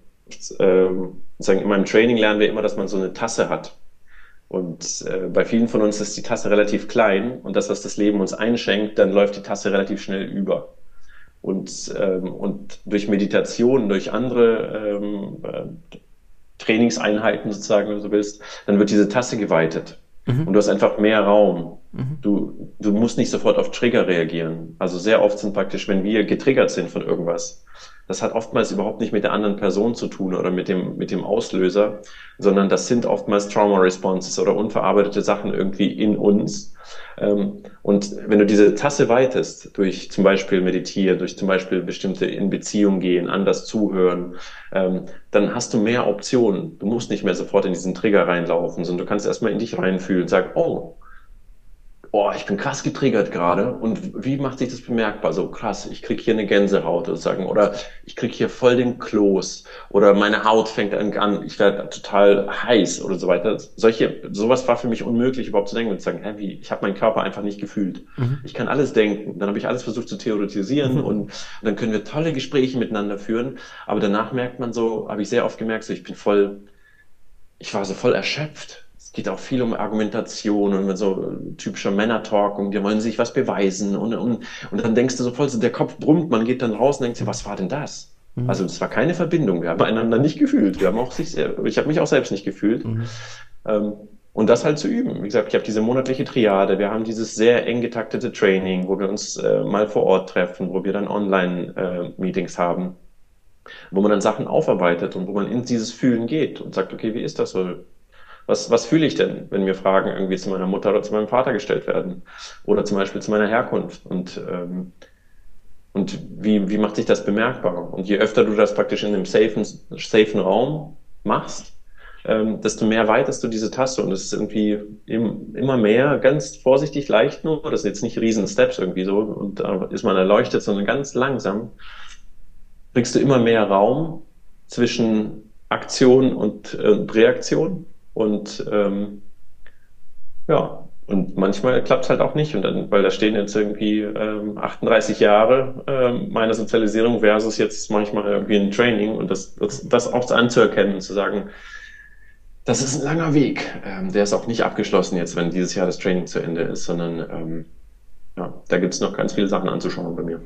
ähm, sagen in meinem Training lernen wir immer, dass man so eine Tasse hat. Und äh, bei vielen von uns ist die Tasse relativ klein und das, was das Leben uns einschenkt, dann läuft die Tasse relativ schnell über. Und, ähm, und durch Meditation, durch andere ähm, äh, Trainingseinheiten sozusagen, wenn du so willst, dann wird diese Tasse geweitet. Mhm. Und du hast einfach mehr Raum. Mhm. Du, du musst nicht sofort auf Trigger reagieren. Also sehr oft sind praktisch, wenn wir getriggert sind von irgendwas, das hat oftmals überhaupt nicht mit der anderen Person zu tun oder mit dem, mit dem Auslöser, sondern das sind oftmals Trauma Responses oder unverarbeitete Sachen irgendwie in uns. Ähm, und wenn du diese Tasse weitest, durch zum Beispiel meditieren, durch zum Beispiel bestimmte in Beziehung gehen, anders zuhören, ähm, dann hast du mehr Optionen. Du musst nicht mehr sofort in diesen Trigger reinlaufen, sondern du kannst erstmal in dich reinfühlen und sagen, oh, oh, ich bin krass getriggert gerade und wie macht sich das bemerkbar? So krass, ich krieg hier eine Gänsehaut sozusagen oder ich krieg hier voll den Kloß oder meine Haut fängt an, ich werde total heiß oder so weiter. Solche, sowas war für mich unmöglich überhaupt zu denken und zu sagen, hä, wie, ich habe meinen Körper einfach nicht gefühlt. Mhm. Ich kann alles denken. Dann habe ich alles versucht zu theoretisieren mhm. und, und dann können wir tolle Gespräche miteinander führen, aber danach merkt man so, habe ich sehr oft gemerkt, so ich bin voll, ich war so voll erschöpft geht auch viel um Argumentation und so typischer Männer-Talk und die wollen sich was beweisen und, und, und dann denkst du so voll, so der Kopf brummt, man geht dann raus und denkt sich, was war denn das? Mhm. Also es war keine Verbindung, wir haben einander nicht gefühlt, wir haben auch sich, ich habe mich auch selbst nicht gefühlt. Mhm. Ähm, und das halt zu üben. Wie gesagt, ich habe diese monatliche Triade, wir haben dieses sehr eng getaktete Training, wo wir uns äh, mal vor Ort treffen, wo wir dann Online-Meetings äh, haben, wo man dann Sachen aufarbeitet und wo man in dieses Fühlen geht und sagt, okay, wie ist das so? Was, was fühle ich denn, wenn mir Fragen irgendwie zu meiner Mutter oder zu meinem Vater gestellt werden? Oder zum Beispiel zu meiner Herkunft? Und, ähm, und wie, wie macht sich das bemerkbar? Und je öfter du das praktisch in einem safen, safen Raum machst, ähm, desto mehr weitest du diese Taste. Und es ist irgendwie im, immer mehr, ganz vorsichtig, leicht nur. Das sind jetzt nicht riesen Steps irgendwie so und da ist man erleuchtet, sondern ganz langsam kriegst du immer mehr Raum zwischen Aktion und äh, Reaktion und ähm, ja, und manchmal klappt es halt auch nicht. Und dann, weil da stehen jetzt irgendwie ähm, 38 Jahre ähm, meiner Sozialisierung versus jetzt manchmal irgendwie ein Training und das, das, das auch anzuerkennen und zu sagen, das ist ein langer Weg. Ähm, der ist auch nicht abgeschlossen jetzt, wenn dieses Jahr das Training zu Ende ist, sondern ähm, ja, da gibt es noch ganz viele Sachen anzuschauen bei mir.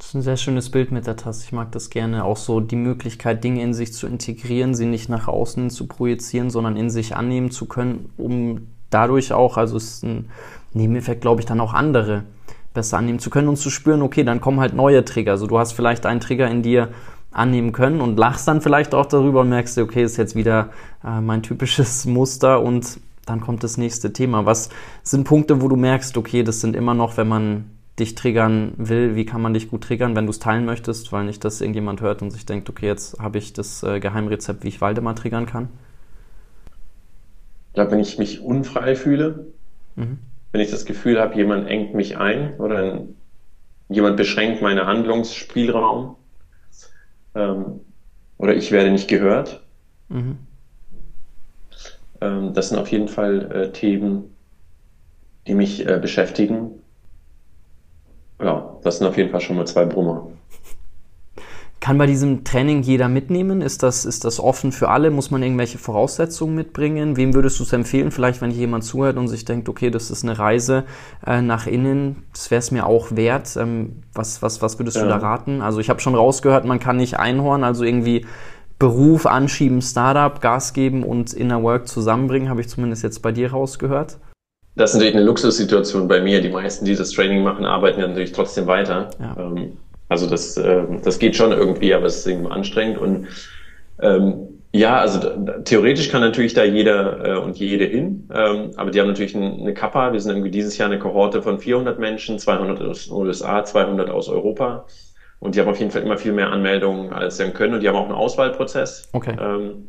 Das ist ein sehr schönes Bild mit der Tasse. Ich mag das gerne. Auch so die Möglichkeit, Dinge in sich zu integrieren, sie nicht nach außen zu projizieren, sondern in sich annehmen zu können, um dadurch auch, also es ist ein Nebeneffekt, glaube ich, dann auch andere besser annehmen zu können und zu spüren, okay, dann kommen halt neue Trigger. Also du hast vielleicht einen Trigger in dir annehmen können und lachst dann vielleicht auch darüber und merkst, okay, ist jetzt wieder äh, mein typisches Muster und dann kommt das nächste Thema. Was sind Punkte, wo du merkst, okay, das sind immer noch, wenn man dich triggern will, wie kann man dich gut triggern, wenn du es teilen möchtest, weil nicht, dass irgendjemand hört und sich denkt, okay, jetzt habe ich das äh, Geheimrezept, wie ich Waldemar triggern kann? Ich glaube, wenn ich mich unfrei fühle, mhm. wenn ich das Gefühl habe, jemand engt mich ein oder jemand beschränkt meinen Handlungsspielraum ähm, oder ich werde nicht gehört, mhm. ähm, das sind auf jeden Fall äh, Themen, die mich äh, beschäftigen ja, das sind auf jeden Fall schon mal zwei Brummer. Kann bei diesem Training jeder mitnehmen? Ist das, ist das offen für alle? Muss man irgendwelche Voraussetzungen mitbringen? Wem würdest du es empfehlen? Vielleicht, wenn jemand zuhört und sich denkt, okay, das ist eine Reise äh, nach innen, das wäre es mir auch wert. Ähm, was, was, was würdest ja. du da raten? Also ich habe schon rausgehört, man kann nicht einhorn, also irgendwie Beruf anschieben, Startup, Gas geben und Inner Work zusammenbringen, habe ich zumindest jetzt bei dir rausgehört. Das ist natürlich eine Luxussituation bei mir. Die meisten, die das Training machen, arbeiten ja natürlich trotzdem weiter. Ja. Ähm, also das, äh, das geht schon irgendwie, aber es ist irgendwie anstrengend. Und ähm, ja, also theoretisch kann natürlich da jeder äh, und jede hin, ähm, aber die haben natürlich ein, eine Kappa. Wir sind irgendwie dieses Jahr eine Kohorte von 400 Menschen, 200 aus den USA, 200 aus Europa. Und die haben auf jeden Fall immer viel mehr Anmeldungen, als sie können. Und die haben auch einen Auswahlprozess. Okay. Ähm,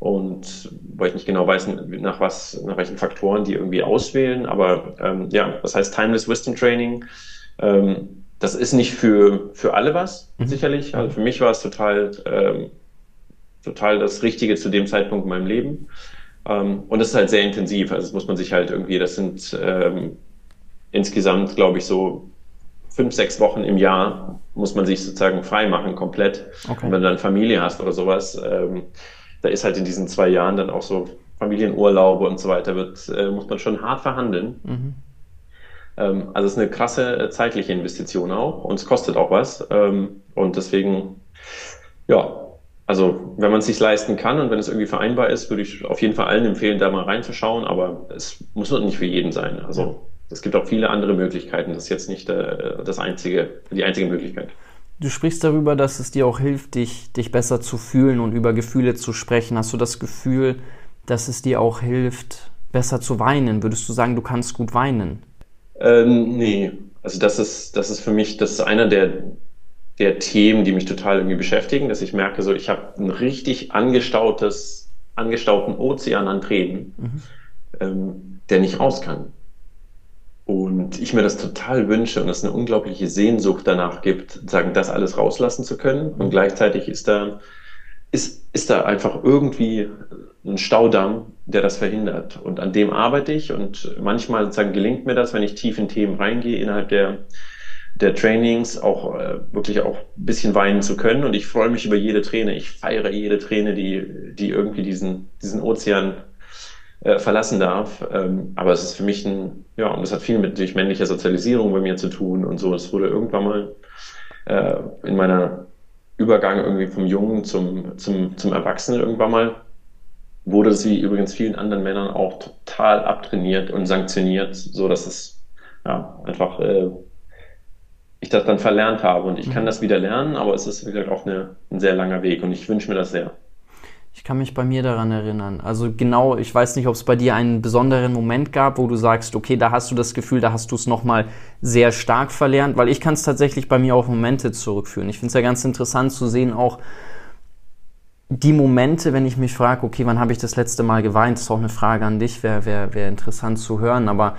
und weil ich nicht genau weiß, nach was, nach welchen Faktoren die irgendwie auswählen. Aber ähm, ja, das heißt Timeless Wisdom Training. Ähm, das ist nicht für, für alle was, mhm. sicherlich. Also für mich war es total, ähm, total das Richtige zu dem Zeitpunkt in meinem Leben. Ähm, und es ist halt sehr intensiv. Also das muss man sich halt irgendwie, das sind ähm, insgesamt, glaube ich, so fünf, sechs Wochen im Jahr muss man sich sozusagen frei machen, komplett. Okay. Und wenn du dann Familie hast oder sowas, ähm, da ist halt in diesen zwei Jahren dann auch so Familienurlaube und so weiter, wird, äh, muss man schon hart verhandeln. Mhm. Ähm, also es ist eine krasse äh, zeitliche Investition auch und es kostet auch was. Ähm, und deswegen, ja, also wenn man es sich leisten kann und wenn es irgendwie vereinbar ist, würde ich auf jeden Fall allen empfehlen, da mal reinzuschauen, aber es muss nicht für jeden sein. Also es gibt auch viele andere Möglichkeiten. Das ist jetzt nicht äh, das einzige, die einzige Möglichkeit. Du sprichst darüber, dass es dir auch hilft, dich, dich besser zu fühlen und über Gefühle zu sprechen. Hast du das Gefühl, dass es dir auch hilft, besser zu weinen? Würdest du sagen, du kannst gut weinen? Ähm, nee, also das ist, das ist für mich, das ist einer der, der Themen, die mich total irgendwie beschäftigen, dass ich merke, so ich habe ein richtig angestautes, angestauten Ozean an Tränen, mhm. ähm, der nicht raus kann. Und ich mir das total wünsche und es eine unglaubliche Sehnsucht danach gibt, sagen, das alles rauslassen zu können. Und gleichzeitig ist da, ist, ist da einfach irgendwie ein Staudamm, der das verhindert. Und an dem arbeite ich und manchmal sozusagen gelingt mir das, wenn ich tief in Themen reingehe, innerhalb der, der Trainings auch äh, wirklich auch ein bisschen weinen zu können. Und ich freue mich über jede Träne. Ich feiere jede Träne, die, die irgendwie diesen, diesen Ozean äh, verlassen darf. Ähm, aber es ist für mich ein, ja, und das hat viel mit durch männlicher Sozialisierung bei mir zu tun und so. Es wurde irgendwann mal äh, in meiner Übergang irgendwie vom Jungen zum, zum, zum Erwachsenen irgendwann mal, wurde es wie übrigens vielen anderen Männern auch total abtrainiert und sanktioniert, so dass es ja, einfach äh, ich das dann verlernt habe und ich kann mhm. das wieder lernen, aber es ist wieder auch eine, ein sehr langer Weg und ich wünsche mir das sehr. Ich kann mich bei mir daran erinnern. Also genau, ich weiß nicht, ob es bei dir einen besonderen Moment gab, wo du sagst, okay, da hast du das Gefühl, da hast du es nochmal sehr stark verlernt, weil ich kann es tatsächlich bei mir auf Momente zurückführen. Ich finde es ja ganz interessant zu sehen, auch die Momente, wenn ich mich frage, okay, wann habe ich das letzte Mal geweint, das ist auch eine Frage an dich, wäre wär, wär interessant zu hören. Aber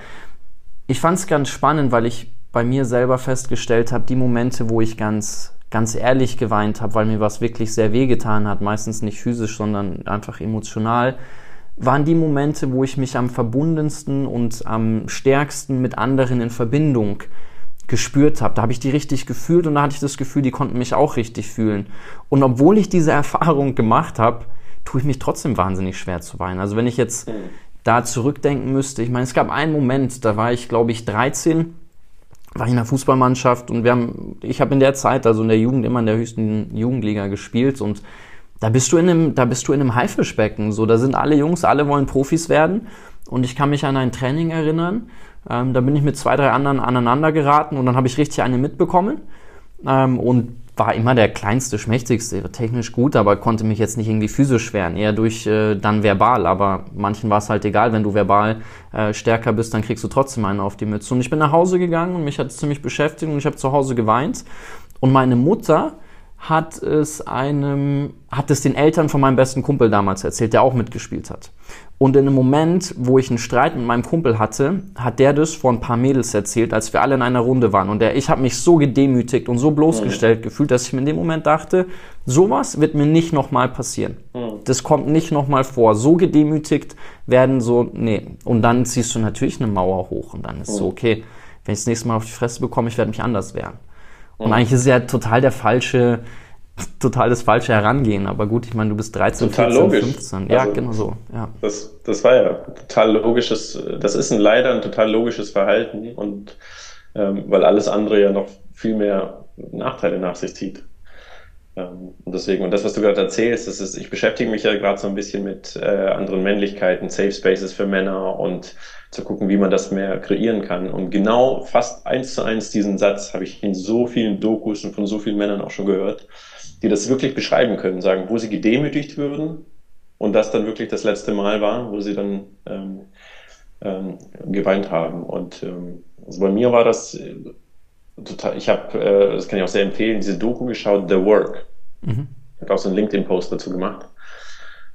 ich fand es ganz spannend, weil ich bei mir selber festgestellt habe, die Momente, wo ich ganz ganz ehrlich geweint habe, weil mir was wirklich sehr wehgetan hat, meistens nicht physisch, sondern einfach emotional, waren die Momente, wo ich mich am verbundensten und am stärksten mit anderen in Verbindung gespürt habe. Da habe ich die richtig gefühlt und da hatte ich das Gefühl, die konnten mich auch richtig fühlen. Und obwohl ich diese Erfahrung gemacht habe, tue ich mich trotzdem wahnsinnig schwer zu weinen. Also wenn ich jetzt mhm. da zurückdenken müsste, ich meine, es gab einen Moment, da war ich, glaube ich, 13 war ich in der Fußballmannschaft und wir haben, ich habe in der Zeit, also in der Jugend, immer in der höchsten Jugendliga gespielt und da bist du in einem, da bist du in einem Haifischbecken. So, da sind alle Jungs, alle wollen Profis werden. Und ich kann mich an ein Training erinnern. Ähm, da bin ich mit zwei, drei anderen aneinander geraten und dann habe ich richtig eine mitbekommen. Ähm, und war immer der kleinste, schmächtigste, technisch gut, aber konnte mich jetzt nicht irgendwie physisch wehren, eher durch äh, dann verbal. Aber manchen war es halt egal, wenn du verbal äh, stärker bist, dann kriegst du trotzdem einen auf die Mütze. Und ich bin nach Hause gegangen und mich hat es ziemlich beschäftigt und ich habe zu Hause geweint. Und meine Mutter hat es einem, hat es den Eltern von meinem besten Kumpel damals erzählt, der auch mitgespielt hat. Und in einem Moment, wo ich einen Streit mit meinem Kumpel hatte, hat der das vor ein paar Mädels erzählt, als wir alle in einer Runde waren. Und der, ich habe mich so gedemütigt und so bloßgestellt mhm. gefühlt, dass ich mir in dem Moment dachte, sowas wird mir nicht nochmal passieren. Mhm. Das kommt nicht nochmal vor. So gedemütigt werden so, nee. Und dann ziehst du natürlich eine Mauer hoch und dann ist mhm. so, okay, wenn ich das nächste Mal auf die Fresse bekomme, ich werde mich anders wehren. Und mhm. eigentlich ist ja total der falsche, total das falsche Herangehen. Aber gut, ich meine, du bist 13, total 14, logisch. 15. Ja, also, genau so. Ja. Das, das war ja total logisches, das ist ein leider ein total logisches Verhalten und ähm, weil alles andere ja noch viel mehr Nachteile nach sich zieht. Ähm, und deswegen, und das, was du gerade erzählst, das ist, ich beschäftige mich ja gerade so ein bisschen mit äh, anderen Männlichkeiten, Safe Spaces für Männer und zu gucken, wie man das mehr kreieren kann. Und genau fast eins zu eins diesen Satz habe ich in so vielen Dokus und von so vielen Männern auch schon gehört, die das wirklich beschreiben können, sagen, wo sie gedemütigt würden und das dann wirklich das letzte Mal war, wo sie dann ähm, ähm, geweint haben. Und ähm, also bei mir war das äh, total, ich habe, äh, das kann ich auch sehr empfehlen, diese Doku geschaut, The Work. Mhm. Ich habe auch so einen LinkedIn-Post dazu gemacht.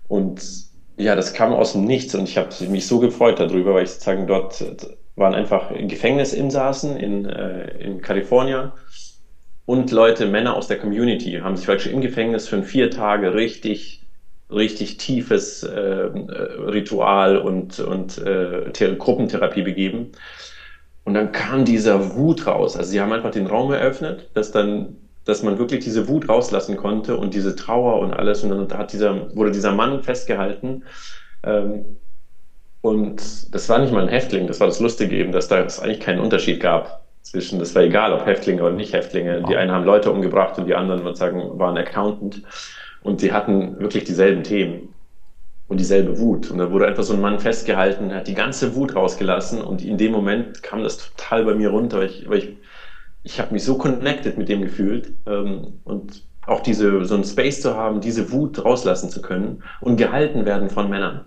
Und ja, das kam aus dem Nichts und ich habe mich so gefreut darüber, weil ich sozusagen dort waren einfach Gefängnisinsassen in, äh, in Kalifornien und Leute, Männer aus der Community, haben sich wirklich im Gefängnis für vier Tage richtig, richtig tiefes äh, Ritual und, und äh, Gruppentherapie begeben. Und dann kam dieser Wut raus. Also sie haben einfach den Raum eröffnet, dass dann dass man wirklich diese Wut rauslassen konnte und diese Trauer und alles. Und dann hat dieser, wurde dieser Mann festgehalten. Ähm, und das war nicht mal ein Häftling, das war das Lustige eben, dass da es eigentlich keinen Unterschied gab zwischen, das war egal, ob Häftlinge oder nicht Häftlinge. Die einen haben Leute umgebracht und die anderen, würde sagen, waren Accountant. Und sie hatten wirklich dieselben Themen und dieselbe Wut. Und da wurde einfach so ein Mann festgehalten, hat die ganze Wut rausgelassen und in dem Moment kam das total bei mir runter, weil ich, weil ich ich habe mich so connected mit dem gefühlt ähm, und auch diese, so ein Space zu haben, diese Wut rauslassen zu können und gehalten werden von Männern.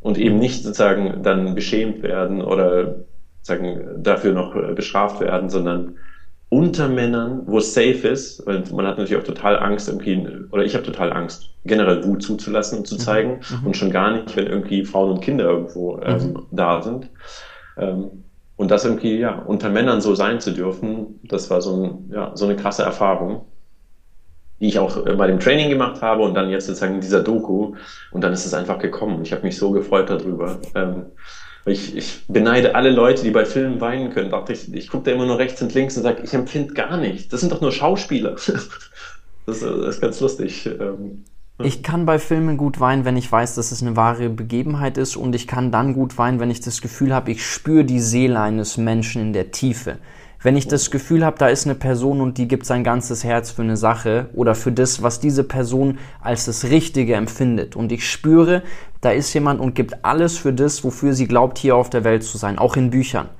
Und eben nicht sozusagen dann beschämt werden oder sagen, dafür noch äh, bestraft werden, sondern unter Männern, wo es safe ist, weil man hat natürlich auch total Angst, irgendwie, oder ich habe total Angst, generell Wut zuzulassen und zu mhm. zeigen mhm. und schon gar nicht, wenn irgendwie Frauen und Kinder irgendwo ähm, mhm. da sind. Ähm, und das irgendwie, ja, unter Männern so sein zu dürfen, das war so, ein, ja, so eine krasse Erfahrung, die ich auch äh, bei dem Training gemacht habe und dann jetzt sozusagen in dieser Doku. Und dann ist es einfach gekommen. Ich habe mich so gefreut darüber. Ähm, ich, ich beneide alle Leute, die bei Filmen weinen können. Dachte ich, ich gucke da immer nur rechts und links und sage, ich empfinde gar nicht. Das sind doch nur Schauspieler. Das, das ist ganz lustig. Ähm, ich kann bei Filmen gut weinen, wenn ich weiß, dass es eine wahre Begebenheit ist und ich kann dann gut weinen, wenn ich das Gefühl habe, ich spüre die Seele eines Menschen in der Tiefe. Wenn ich das Gefühl habe, da ist eine Person und die gibt sein ganzes Herz für eine Sache oder für das, was diese Person als das Richtige empfindet und ich spüre, da ist jemand und gibt alles für das, wofür sie glaubt, hier auf der Welt zu sein, auch in Büchern.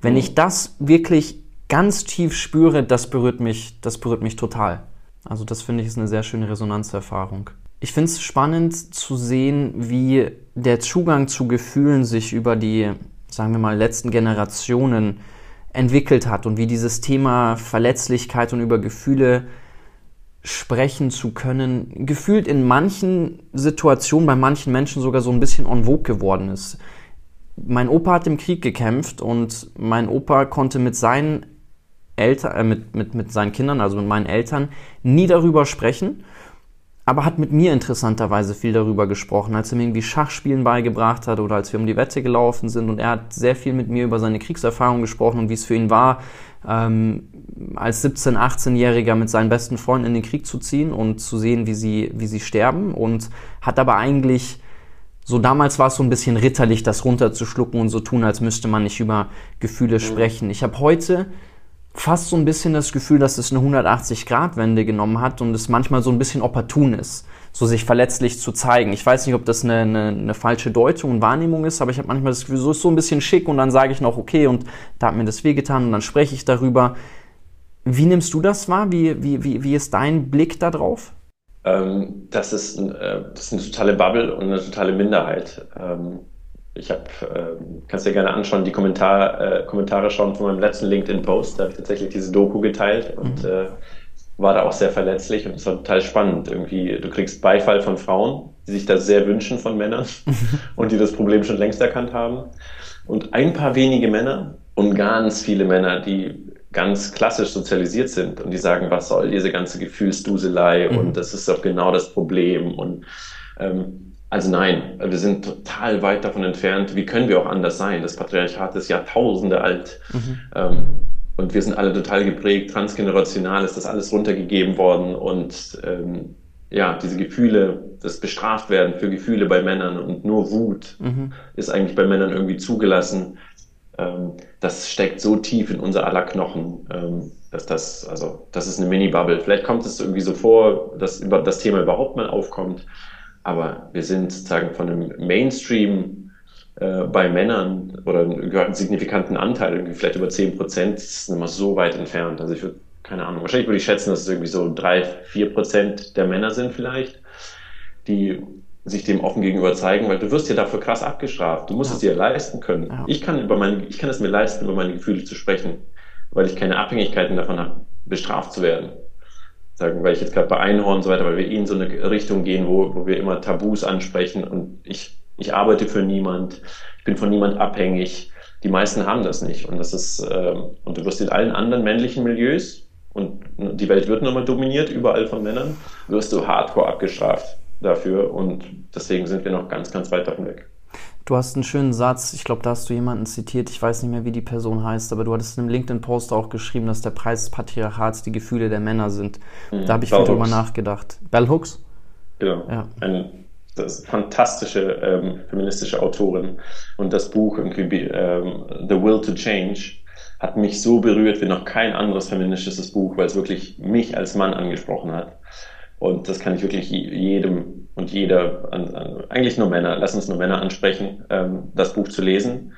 Wenn ich das wirklich ganz tief spüre, das berührt mich, das berührt mich total. Also das finde ich ist eine sehr schöne Resonanzerfahrung. Ich finde es spannend zu sehen, wie der Zugang zu Gefühlen sich über die, sagen wir mal, letzten Generationen entwickelt hat und wie dieses Thema Verletzlichkeit und über Gefühle sprechen zu können, gefühlt in manchen Situationen bei manchen Menschen sogar so ein bisschen en vogue geworden ist. Mein Opa hat im Krieg gekämpft und mein Opa konnte mit seinen Eltern, äh, mit, mit, mit seinen Kindern, also mit meinen Eltern, nie darüber sprechen aber hat mit mir interessanterweise viel darüber gesprochen, als er mir irgendwie Schachspielen beigebracht hat oder als wir um die Wette gelaufen sind. Und er hat sehr viel mit mir über seine Kriegserfahrung gesprochen und wie es für ihn war, ähm, als 17-, 18-Jähriger mit seinen besten Freunden in den Krieg zu ziehen und zu sehen, wie sie, wie sie sterben. Und hat aber eigentlich, so damals war es so ein bisschen ritterlich, das runterzuschlucken und so tun, als müsste man nicht über Gefühle mhm. sprechen. Ich habe heute fast so ein bisschen das Gefühl, dass es eine 180-Grad-Wende genommen hat und es manchmal so ein bisschen opportun ist, so sich verletzlich zu zeigen. Ich weiß nicht, ob das eine, eine, eine falsche Deutung und Wahrnehmung ist, aber ich habe manchmal das Gefühl, so ist so ein bisschen schick und dann sage ich noch, okay, und da hat mir das wehgetan und dann spreche ich darüber. Wie nimmst du das wahr? Wie, wie, wie, wie ist dein Blick darauf? Ähm, das, ist, äh, das ist eine totale Bubble und eine totale Minderheit. Ähm, ich habe, äh, kannst dir gerne anschauen, die Kommentar, äh, Kommentare schauen von meinem letzten LinkedIn-Post. Da habe ich tatsächlich diese Doku geteilt und mhm. äh, war da auch sehr verletzlich und es war total spannend. Irgendwie, du kriegst Beifall von Frauen, die sich das sehr wünschen von Männern und die das Problem schon längst erkannt haben. Und ein paar wenige Männer und ganz viele Männer, die ganz klassisch sozialisiert sind und die sagen, was soll diese ganze Gefühlsduselei mhm. und das ist doch genau das Problem und ähm, also nein, wir sind total weit davon entfernt. Wie können wir auch anders sein? Das Patriarchat ist Jahrtausende alt. Mhm. Ähm, und wir sind alle total geprägt, transgenerational ist das alles runtergegeben worden. Und ähm, ja, diese Gefühle, das bestraft werden für Gefühle bei Männern und nur Wut mhm. ist eigentlich bei Männern irgendwie zugelassen. Ähm, das steckt so tief in unser aller Knochen, ähm, dass das, also, das ist eine Mini-Bubble. Vielleicht kommt es irgendwie so vor, dass über das Thema überhaupt mal aufkommt. Aber wir sind sozusagen von einem Mainstream äh, bei Männern oder einen signifikanten Anteil, irgendwie vielleicht über 10 Prozent, das ist immer so weit entfernt. Also ich würde, keine Ahnung, wahrscheinlich würde ich schätzen, dass es irgendwie so drei, vier Prozent der Männer sind vielleicht, die sich dem offen gegenüber zeigen, weil du wirst ja dafür krass abgestraft. Du musst ja. es dir leisten können. Ja. Ich kann über meine, ich kann es mir leisten, über meine Gefühle zu sprechen, weil ich keine Abhängigkeiten davon habe, bestraft zu werden sagen, weil ich jetzt gerade bei Einhorn und so weiter, weil wir eh in so eine Richtung gehen, wo, wo wir immer Tabus ansprechen und ich, ich arbeite für niemand, ich bin von niemand abhängig. Die meisten haben das nicht und das ist, äh, und du wirst in allen anderen männlichen Milieus und die Welt wird nochmal dominiert, überall von Männern, wirst du hardcore abgestraft dafür und deswegen sind wir noch ganz, ganz weit davon weg. Du hast einen schönen Satz, ich glaube, da hast du jemanden zitiert, ich weiß nicht mehr, wie die Person heißt, aber du hattest in einem LinkedIn-Post auch geschrieben, dass der Preis des Patriarchats die Gefühle der Männer sind. Mhm. Da habe ich Bell viel drüber nachgedacht. Bell Hooks? Genau. Ja. Ein, das fantastische ähm, feministische Autorin. Und das Buch irgendwie, ähm, The Will to Change hat mich so berührt wie noch kein anderes feministisches Buch, weil es wirklich mich als Mann angesprochen hat. Und das kann ich wirklich jedem und jeder, an, an, eigentlich nur Männer, lass uns nur Männer ansprechen, ähm, das Buch zu lesen.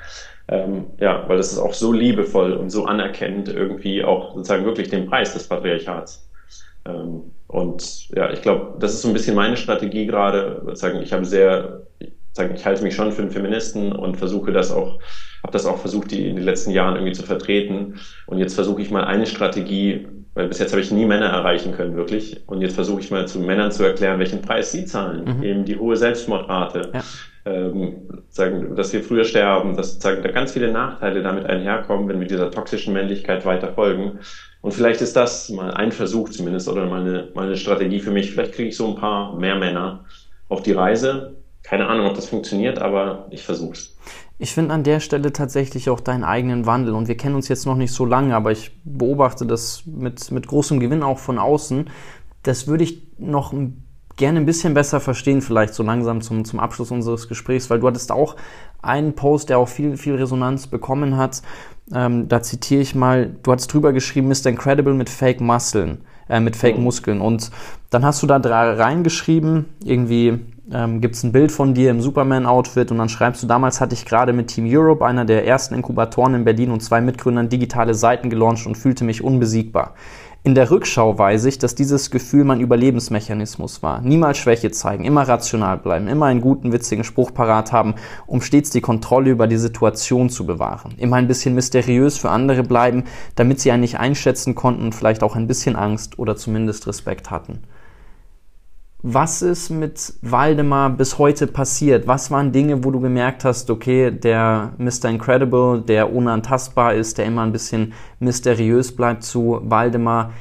Ähm, ja, weil das ist auch so liebevoll und so anerkennend irgendwie auch sozusagen wirklich den Preis des Patriarchats. Ähm, und ja, ich glaube, das ist so ein bisschen meine Strategie gerade. Ich habe sehr, sagen, ich halte mich schon für einen Feministen und versuche das auch, habe das auch versucht, die in den letzten Jahren irgendwie zu vertreten. Und jetzt versuche ich mal eine Strategie, weil bis jetzt habe ich nie Männer erreichen können, wirklich. Und jetzt versuche ich mal zu Männern zu erklären, welchen Preis sie zahlen. Mhm. Eben die hohe Selbstmordrate. Ja. Ähm, sagen, dass wir früher sterben, dass sagen, da ganz viele Nachteile damit einherkommen, wenn wir dieser toxischen Männlichkeit weiter folgen. Und vielleicht ist das mal ein Versuch zumindest oder mal eine, mal eine Strategie für mich. Vielleicht kriege ich so ein paar mehr Männer auf die Reise. Keine Ahnung, ob das funktioniert, aber ich versuche es. Ich finde an der Stelle tatsächlich auch deinen eigenen Wandel. Und wir kennen uns jetzt noch nicht so lange, aber ich beobachte das mit, mit großem Gewinn auch von außen. Das würde ich noch gerne ein bisschen besser verstehen, vielleicht so langsam zum, zum Abschluss unseres Gesprächs, weil du hattest auch einen Post, der auch viel, viel Resonanz bekommen hat. Ähm, da zitiere ich mal, du hattest drüber geschrieben, Mr. Incredible mit Fake Muskeln, äh, mit Fake Muskeln. Und dann hast du da reingeschrieben, irgendwie ähm, gibt es ein Bild von dir im Superman-Outfit und dann schreibst du, damals hatte ich gerade mit Team Europe, einer der ersten Inkubatoren in Berlin und zwei Mitgründern digitale Seiten gelauncht und fühlte mich unbesiegbar. In der Rückschau weiß ich, dass dieses Gefühl mein Überlebensmechanismus war. Niemals Schwäche zeigen, immer rational bleiben, immer einen guten, witzigen Spruch parat haben, um stets die Kontrolle über die Situation zu bewahren. Immer ein bisschen mysteriös für andere bleiben, damit sie einen nicht einschätzen konnten und vielleicht auch ein bisschen Angst oder zumindest Respekt hatten. Was ist mit Waldemar bis heute passiert? Was waren Dinge, wo du gemerkt hast, okay, der Mr. Incredible, der unantastbar ist, der immer ein bisschen mysteriös bleibt zu Waldemar,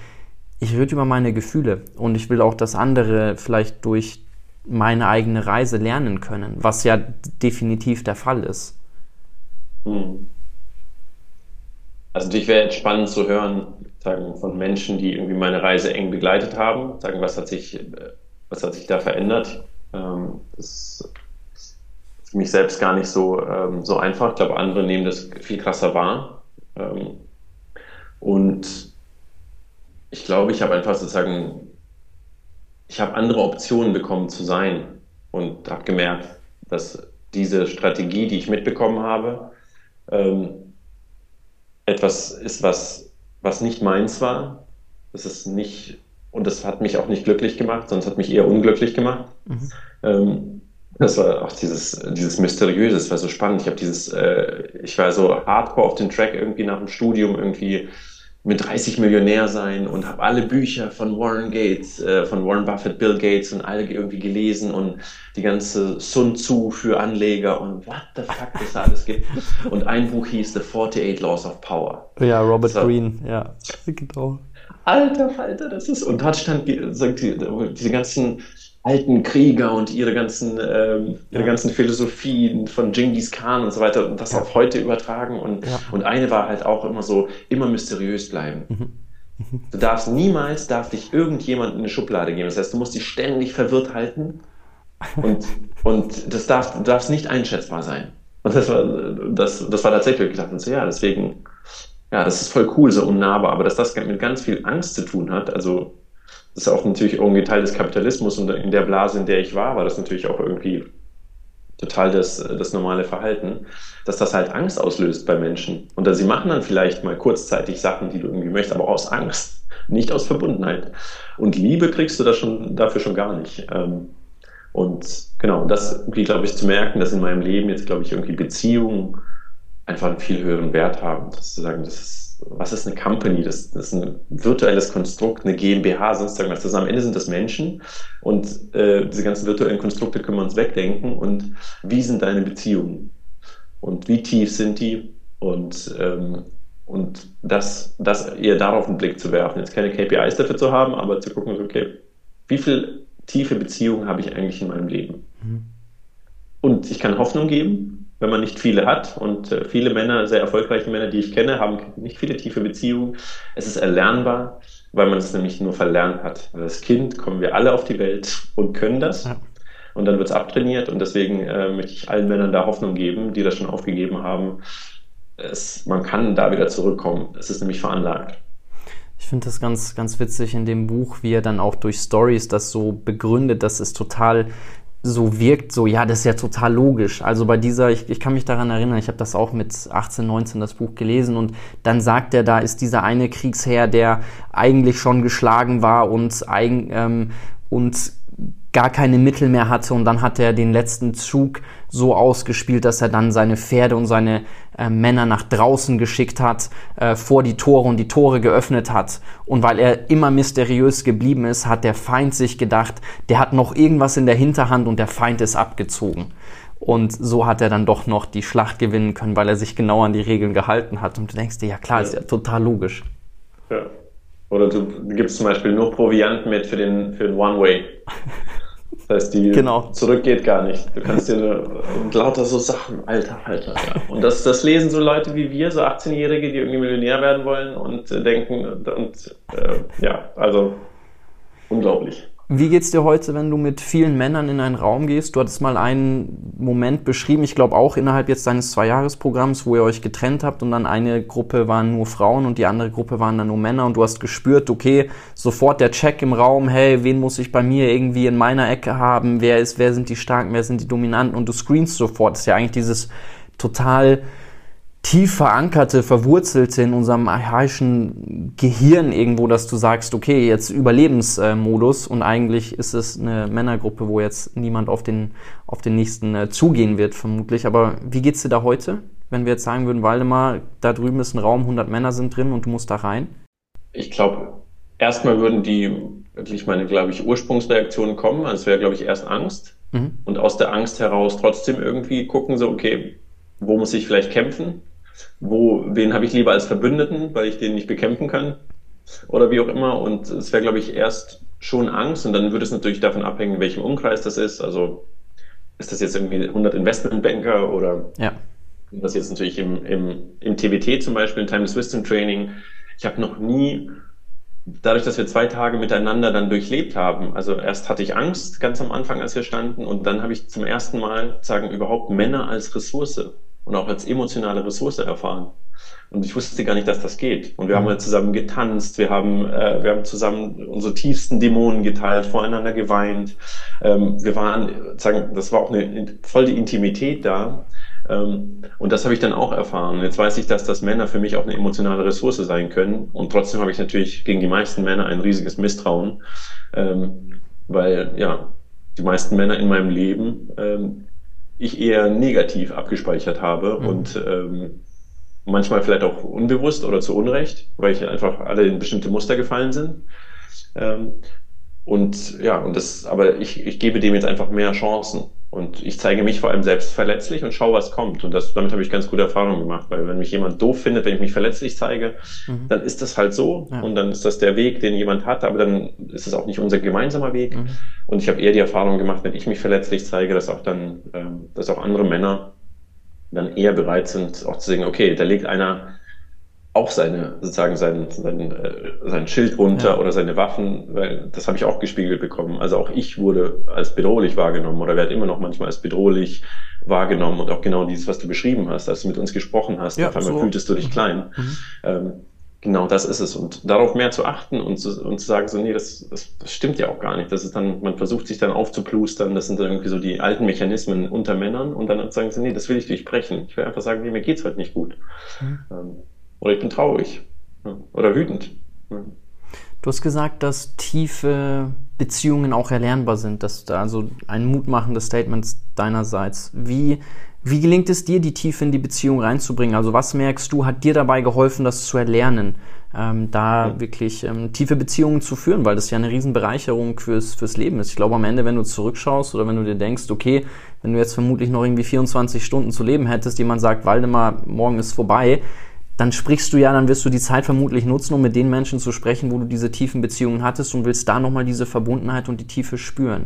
ich rede über meine Gefühle und ich will auch, dass andere vielleicht durch meine eigene Reise lernen können, was ja definitiv der Fall ist. Hm. Also natürlich wäre jetzt spannend zu hören, sagen, von Menschen, die irgendwie meine Reise eng begleitet haben, sagen, was hat sich äh, was hat sich da verändert? Ähm, das ist für mich selbst gar nicht so, ähm, so einfach. Ich glaube, andere nehmen das viel krasser wahr. Ähm, und ich glaube, ich habe einfach sozusagen, ich habe andere Optionen bekommen zu sein und habe gemerkt, dass diese Strategie, die ich mitbekommen habe, ähm, etwas ist, was, was nicht meins war. Das ist nicht und das hat mich auch nicht glücklich gemacht, sondern es hat mich eher unglücklich gemacht. Mhm. Ähm, das war auch dieses, dieses Mysteriöse, das war so spannend. Ich habe dieses, äh, ich war so hardcore auf den Track irgendwie nach dem Studium irgendwie mit 30 Millionär sein und habe alle Bücher von Warren Gates, äh, von Warren Buffett, Bill Gates und alle irgendwie gelesen und die ganze Sun Tzu für Anleger und what the fuck es da alles gibt. Und ein Buch hieß The 48 Laws of Power. Ja, Robert so. Greene, ja, genau. Alter Falter, das ist. Und dort stand diese ganzen alten Krieger und ihre ganzen, ähm, ihre ja. ganzen Philosophien von Genghis Khan und so weiter und das ja. auf heute übertragen. Und, ja. und eine war halt auch immer so, immer mysteriös bleiben. Mhm. Mhm. Du darfst niemals, darf dich irgendjemand in eine Schublade geben. Das heißt, du musst dich ständig verwirrt halten und, und das darf, du darfst nicht einschätzbar sein. Und das war, das, das war tatsächlich, ich dachte so, ja, deswegen ja, das ist voll cool, so unnahbar, aber dass das mit ganz viel Angst zu tun hat, also das ist auch natürlich irgendwie Teil des Kapitalismus und in der Blase, in der ich war, war das natürlich auch irgendwie total das, das normale Verhalten, dass das halt Angst auslöst bei Menschen. Und sie machen dann vielleicht mal kurzzeitig Sachen, die du irgendwie möchtest, aber aus Angst, nicht aus Verbundenheit. Und Liebe kriegst du da schon, dafür schon gar nicht. Ähm, und genau, das irgendwie, glaube ich, zu merken, dass in meinem Leben jetzt, glaube ich, irgendwie Beziehungen einfach einen viel höheren Wert haben. Das zu sagen, das ist, was ist eine Company? Das, das, ist ein virtuelles Konstrukt, eine GmbH, sonst irgendwas. Das am Ende sind das Menschen und äh, diese ganzen virtuellen Konstrukte können wir uns wegdenken. Und wie sind deine Beziehungen? Und wie tief sind die? Und, ähm, und das, das eher darauf einen Blick zu werfen. Jetzt keine KPIs dafür zu haben, aber zu gucken, okay, wie viel tiefe Beziehungen habe ich eigentlich in meinem Leben? Mhm. Und ich kann Hoffnung geben, wenn man nicht viele hat. Und äh, viele Männer, sehr erfolgreiche Männer, die ich kenne, haben nicht viele tiefe Beziehungen. Es ist erlernbar, weil man es nämlich nur verlernt hat. Als Kind kommen wir alle auf die Welt und können das. Ja. Und dann wird es abtrainiert. Und deswegen äh, möchte ich allen Männern da Hoffnung geben, die das schon aufgegeben haben. Es, man kann da wieder zurückkommen. Es ist nämlich veranlagt. Ich finde das ganz, ganz witzig in dem Buch, wie er dann auch durch Stories das so begründet, dass es total so wirkt, so, ja, das ist ja total logisch. Also bei dieser, ich, ich kann mich daran erinnern, ich habe das auch mit 18, 19 das Buch gelesen und dann sagt er, da ist dieser eine Kriegsherr, der eigentlich schon geschlagen war und, ähm, und gar keine Mittel mehr hatte und dann hat er den letzten Zug so ausgespielt, dass er dann seine Pferde und seine äh, Männer nach draußen geschickt hat, äh, vor die Tore und die Tore geöffnet hat. Und weil er immer mysteriös geblieben ist, hat der Feind sich gedacht, der hat noch irgendwas in der Hinterhand und der Feind ist abgezogen. Und so hat er dann doch noch die Schlacht gewinnen können, weil er sich genau an die Regeln gehalten hat. Und du denkst dir, ja klar, ja. ist ja total logisch. Ja. Oder du gibst zum Beispiel nur Proviant mit für den, für den One-Way. Das heißt, die genau. zurück geht gar nicht. Du kannst dir und lauter so Sachen, Alter, Alter. Ja. Und das, das lesen so Leute wie wir, so 18-Jährige, die irgendwie Millionär werden wollen und äh, denken und äh, ja, also unglaublich. Wie geht's dir heute, wenn du mit vielen Männern in einen Raum gehst? Du hattest mal einen Moment beschrieben, ich glaube auch innerhalb jetzt deines Zweijahresprogramms, wo ihr euch getrennt habt und dann eine Gruppe waren nur Frauen und die andere Gruppe waren dann nur Männer und du hast gespürt, okay, sofort der Check im Raum, hey, wen muss ich bei mir irgendwie in meiner Ecke haben? Wer ist, wer sind die Starken, wer sind die Dominanten? Und du screenst sofort. Das ist ja eigentlich dieses total tief verankerte, verwurzelte in unserem archaischen Gehirn irgendwo, dass du sagst, okay, jetzt Überlebensmodus und eigentlich ist es eine Männergruppe, wo jetzt niemand auf den, auf den nächsten äh, zugehen wird, vermutlich. Aber wie geht's dir da heute, wenn wir jetzt sagen würden, Waldemar, da drüben ist ein Raum, 100 Männer sind drin und du musst da rein? Ich glaube, erstmal würden die wirklich meine, glaube ich, Ursprungsreaktionen kommen. Also es wäre, glaube ich, erst Angst. Mhm. Und aus der Angst heraus trotzdem irgendwie gucken so, okay, wo muss ich vielleicht kämpfen? Wo, wen habe ich lieber als Verbündeten, weil ich den nicht bekämpfen kann oder wie auch immer. Und es wäre, glaube ich, erst schon Angst und dann würde es natürlich davon abhängen, in welchem Umkreis das ist. Also ist das jetzt irgendwie 100 Investmentbanker oder ja. das jetzt natürlich im, im, im TWT zum Beispiel, im Timeless Wisdom Training. Ich habe noch nie, dadurch, dass wir zwei Tage miteinander dann durchlebt haben, also erst hatte ich Angst ganz am Anfang, als wir standen und dann habe ich zum ersten Mal sagen überhaupt Männer als Ressource und auch als emotionale Ressource erfahren. Und ich wusste gar nicht, dass das geht. Und wir haben halt zusammen getanzt, wir haben, äh, wir haben zusammen unsere tiefsten Dämonen geteilt, voreinander geweint. Ähm, wir waren, sagen, das war auch eine voll die Intimität da. Ähm, und das habe ich dann auch erfahren. Jetzt weiß ich, dass das Männer für mich auch eine emotionale Ressource sein können. Und trotzdem habe ich natürlich gegen die meisten Männer ein riesiges Misstrauen, ähm, weil ja die meisten Männer in meinem Leben ähm, ich eher negativ abgespeichert habe mhm. und ähm, manchmal vielleicht auch unbewusst oder zu Unrecht, weil ich einfach alle in bestimmte Muster gefallen sind. Ähm, und ja, und das, aber ich, ich gebe dem jetzt einfach mehr Chancen. Und ich zeige mich vor allem selbst verletzlich und schaue, was kommt. Und das, damit habe ich ganz gute Erfahrungen gemacht, weil wenn mich jemand doof findet, wenn ich mich verletzlich zeige, mhm. dann ist das halt so. Ja. Und dann ist das der Weg, den jemand hat, aber dann ist es auch nicht unser gemeinsamer Weg. Mhm. Und ich habe eher die Erfahrung gemacht, wenn ich mich verletzlich zeige, dass auch dann, ähm, dass auch andere Männer dann eher bereit sind, auch zu sagen, okay, da legt einer auch seine, sozusagen sein, sein, äh, sein Schild runter ja. oder seine Waffen, weil das habe ich auch gespiegelt bekommen. Also auch ich wurde als bedrohlich wahrgenommen oder werde immer noch manchmal als bedrohlich wahrgenommen und auch genau dieses, was du beschrieben hast, als du mit uns gesprochen hast, ja, auf einmal so. fühltest du dich mhm. klein. Mhm. Ähm, genau das ist es. Und darauf mehr zu achten und zu, und zu sagen, so, nee, das, das, das stimmt ja auch gar nicht. Das ist dann, man versucht sich dann aufzuplustern, das sind dann irgendwie so die alten Mechanismen unter Männern und dann sagen sie, nee, das will ich durchbrechen. Ich will einfach sagen, nee, mir geht's halt nicht gut. Mhm. Ähm, oder ich bin traurig. Oder wütend. Du hast gesagt, dass tiefe Beziehungen auch erlernbar sind. Das ist also ein mutmachendes Statement deinerseits. Wie, wie gelingt es dir, die Tiefe in die Beziehung reinzubringen? Also was merkst du, hat dir dabei geholfen, das zu erlernen? Ähm, da ja. wirklich ähm, tiefe Beziehungen zu führen, weil das ja eine Riesenbereicherung fürs, fürs Leben ist. Ich glaube, am Ende, wenn du zurückschaust oder wenn du dir denkst, okay, wenn du jetzt vermutlich noch irgendwie 24 Stunden zu leben hättest, jemand sagt, Waldemar, morgen ist vorbei, dann sprichst du ja, dann wirst du die Zeit vermutlich nutzen, um mit den Menschen zu sprechen, wo du diese tiefen Beziehungen hattest und willst da nochmal diese Verbundenheit und die Tiefe spüren.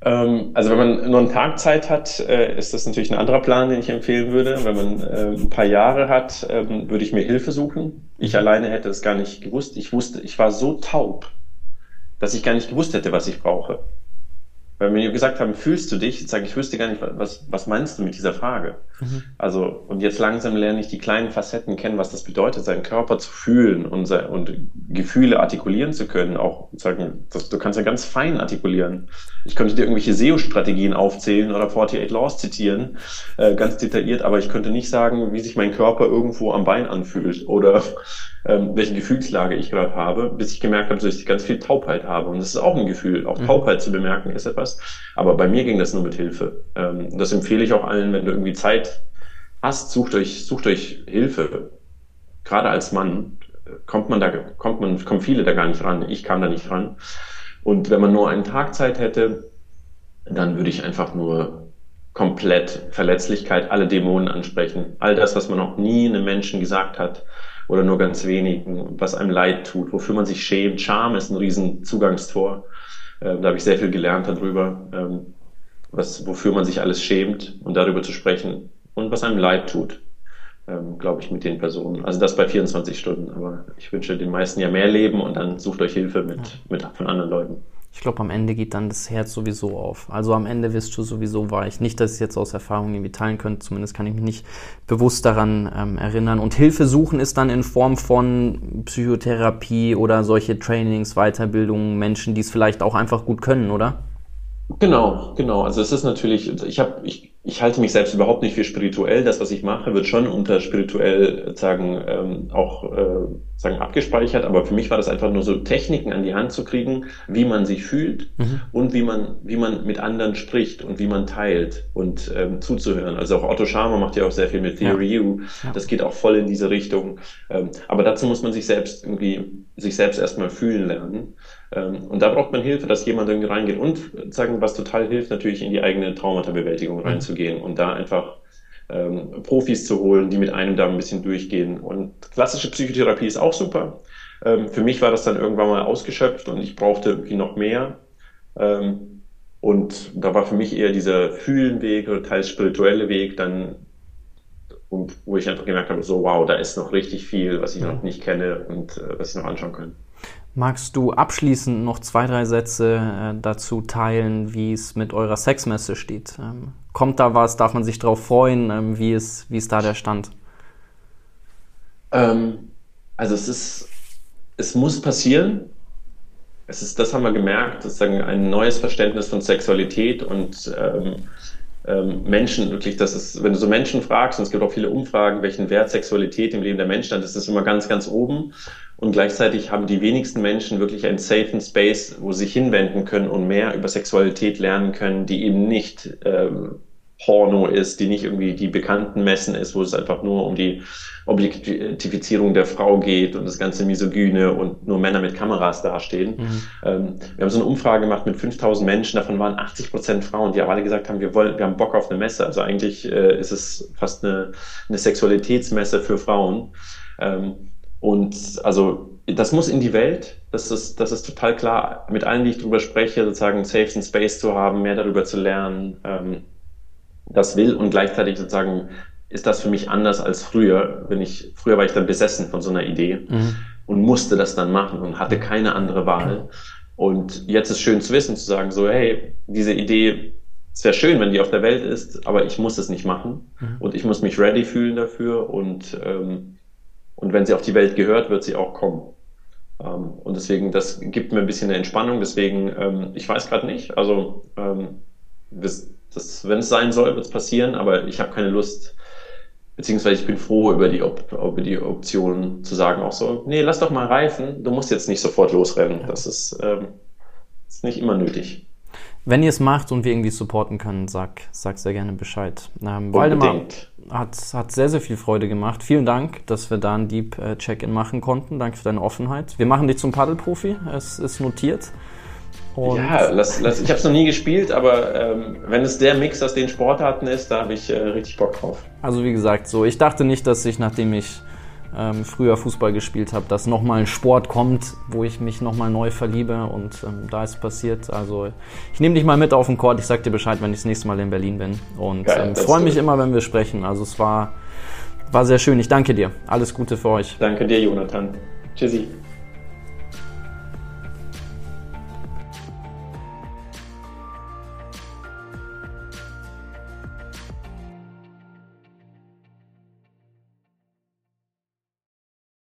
Ähm, also wenn man nur einen Tag Zeit hat, äh, ist das natürlich ein anderer Plan, den ich empfehlen würde. Wenn man äh, ein paar Jahre hat, ähm, würde ich mir Hilfe suchen. Ich mhm. alleine hätte es gar nicht gewusst. Ich wusste, ich war so taub, dass ich gar nicht gewusst hätte, was ich brauche. Weil wir gesagt haben, fühlst du dich? Jetzt sage ich, wüsste gar nicht, was, was meinst du mit dieser Frage? Mhm. Also, und jetzt langsam lerne ich die kleinen Facetten kennen, was das bedeutet, seinen Körper zu fühlen und, und Gefühle artikulieren zu können. Auch sagen, das, du kannst ja ganz fein artikulieren. Ich könnte dir irgendwelche SEO-Strategien aufzählen oder 48 Laws zitieren, äh, ganz detailliert, aber ich könnte nicht sagen, wie sich mein Körper irgendwo am Bein anfühlt oder ähm, welche Gefühlslage ich gerade habe, bis ich gemerkt habe, dass ich ganz viel Taubheit habe. Und das ist auch ein Gefühl. Auch mhm. Taubheit zu bemerken ist etwas. Aber bei mir ging das nur mit Hilfe. Ähm, das empfehle ich auch allen, wenn du irgendwie Zeit hast, sucht euch, sucht euch Hilfe. Gerade als Mann kommt man da, kommt man, kommen viele da gar nicht ran. Ich kam da nicht ran. Und wenn man nur einen Tag Zeit hätte, dann würde ich einfach nur komplett Verletzlichkeit, alle Dämonen ansprechen. All das, was man noch nie einem Menschen gesagt hat, oder nur ganz wenigen, was einem leid tut, wofür man sich schämt. Scham ist ein riesen Zugangstor. Ähm, da habe ich sehr viel gelernt darüber, ähm, was, wofür man sich alles schämt und darüber zu sprechen und was einem leid tut, ähm, glaube ich, mit den Personen. Also das bei 24 Stunden, aber ich wünsche den meisten ja mehr Leben und dann sucht euch Hilfe mit, mit von anderen Leuten. Ich glaube, am Ende geht dann das Herz sowieso auf. Also am Ende wirst du sowieso weich. Nicht, dass ich jetzt aus Erfahrung irgendwie teilen könnte, zumindest kann ich mich nicht bewusst daran ähm, erinnern. Und Hilfe suchen ist dann in Form von Psychotherapie oder solche Trainings, Weiterbildungen, Menschen, die es vielleicht auch einfach gut können, oder? Genau, genau. Also es ist natürlich, ich habe, ich, ich halte mich selbst überhaupt nicht für spirituell. Das, was ich mache, wird schon unter spirituell sagen ähm, auch äh, sagen abgespeichert. Aber für mich war das einfach nur so Techniken an die Hand zu kriegen, wie man sich fühlt mhm. und wie man wie man mit anderen spricht und wie man teilt und ähm, zuzuhören. Also auch Otto Scharmer macht ja auch sehr viel mit Theory ja. U. Das geht auch voll in diese Richtung. Ähm, aber dazu muss man sich selbst irgendwie sich selbst erstmal fühlen lernen. Ähm, und da braucht man Hilfe, dass jemand irgendwie reingeht. Und sagen, was total hilft, natürlich in die eigene Traumatabewältigung mhm. reinzugehen und da einfach ähm, Profis zu holen, die mit einem da ein bisschen durchgehen. Und klassische Psychotherapie ist auch super. Ähm, für mich war das dann irgendwann mal ausgeschöpft und ich brauchte irgendwie noch mehr. Ähm, und da war für mich eher dieser Fühlenweg oder teils spirituelle Weg dann, wo ich einfach gemerkt habe, so wow, da ist noch richtig viel, was ich noch nicht kenne und äh, was ich noch anschauen kann. Magst du abschließend noch zwei, drei Sätze äh, dazu teilen, wie es mit eurer Sexmesse steht? Ähm, kommt da was? Darf man sich darauf freuen? Ähm, wie, ist, wie ist da der Stand? Ähm, also es ist, es muss passieren. Es ist, das haben wir gemerkt, sozusagen ein neues Verständnis von Sexualität und ähm, Menschen wirklich, das ist, wenn du so Menschen fragst, und es gibt auch viele Umfragen, welchen Wert Sexualität im Leben der Menschen hat, ist das immer ganz, ganz oben. Und gleichzeitig haben die wenigsten Menschen wirklich einen safen Space, wo sie sich hinwenden können und mehr über Sexualität lernen können, die eben nicht ähm, Porno ist, die nicht irgendwie die bekannten Messen ist, wo es einfach nur um die Objektifizierung der Frau geht und das ganze Misogyne und nur Männer mit Kameras dastehen. Mhm. Ähm, wir haben so eine Umfrage gemacht mit 5000 Menschen, davon waren 80 Prozent Frauen, die alle gesagt haben, wir wollen, wir haben Bock auf eine Messe. Also eigentlich äh, ist es fast eine, eine Sexualitätsmesse für Frauen. Ähm, und also das muss in die Welt. Das ist, das ist total klar. Mit allen, die ich darüber spreche, sozusagen Safe and Space zu haben, mehr darüber zu lernen. Ähm, das will und gleichzeitig sozusagen ist das für mich anders als früher. Wenn ich, früher war ich dann besessen von so einer Idee mhm. und musste das dann machen und hatte keine andere Wahl. Und jetzt ist schön zu wissen, zu sagen so, hey, diese Idee, es wäre schön, wenn die auf der Welt ist, aber ich muss es nicht machen mhm. und ich muss mich ready fühlen dafür und, ähm, und wenn sie auf die Welt gehört, wird sie auch kommen. Ähm, und deswegen, das gibt mir ein bisschen eine Entspannung. Deswegen, ähm, ich weiß gerade nicht, also ähm, wenn es sein soll, wird es passieren, aber ich habe keine Lust, beziehungsweise ich bin froh über die, über die Option zu sagen auch so, nee, lass doch mal reifen, du musst jetzt nicht sofort losrennen. Das ist, ähm, ist nicht immer nötig. Wenn ihr es macht und wir irgendwie supporten können, sag, sag sehr gerne Bescheid. Ähm, Waldemar hat, hat sehr, sehr viel Freude gemacht. Vielen Dank, dass wir da ein Deep äh, Check-in machen konnten. Danke für deine Offenheit. Wir machen dich zum Paddelprofi. Es ist notiert. Und ja, lass, lass, ich habe es noch nie gespielt, aber ähm, wenn es der Mix aus den Sportarten ist, da habe ich äh, richtig Bock drauf. Also wie gesagt, so ich dachte nicht, dass ich, nachdem ich ähm, früher Fußball gespielt habe, dass nochmal ein Sport kommt, wo ich mich nochmal neu verliebe und ähm, da ist passiert. Also ich nehme dich mal mit auf den Court, ich sag dir Bescheid, wenn ich das nächste Mal in Berlin bin und ähm, freue mich immer, wenn wir sprechen. Also es war, war sehr schön. Ich danke dir. Alles Gute für euch. Danke dir, Jonathan. Tschüssi.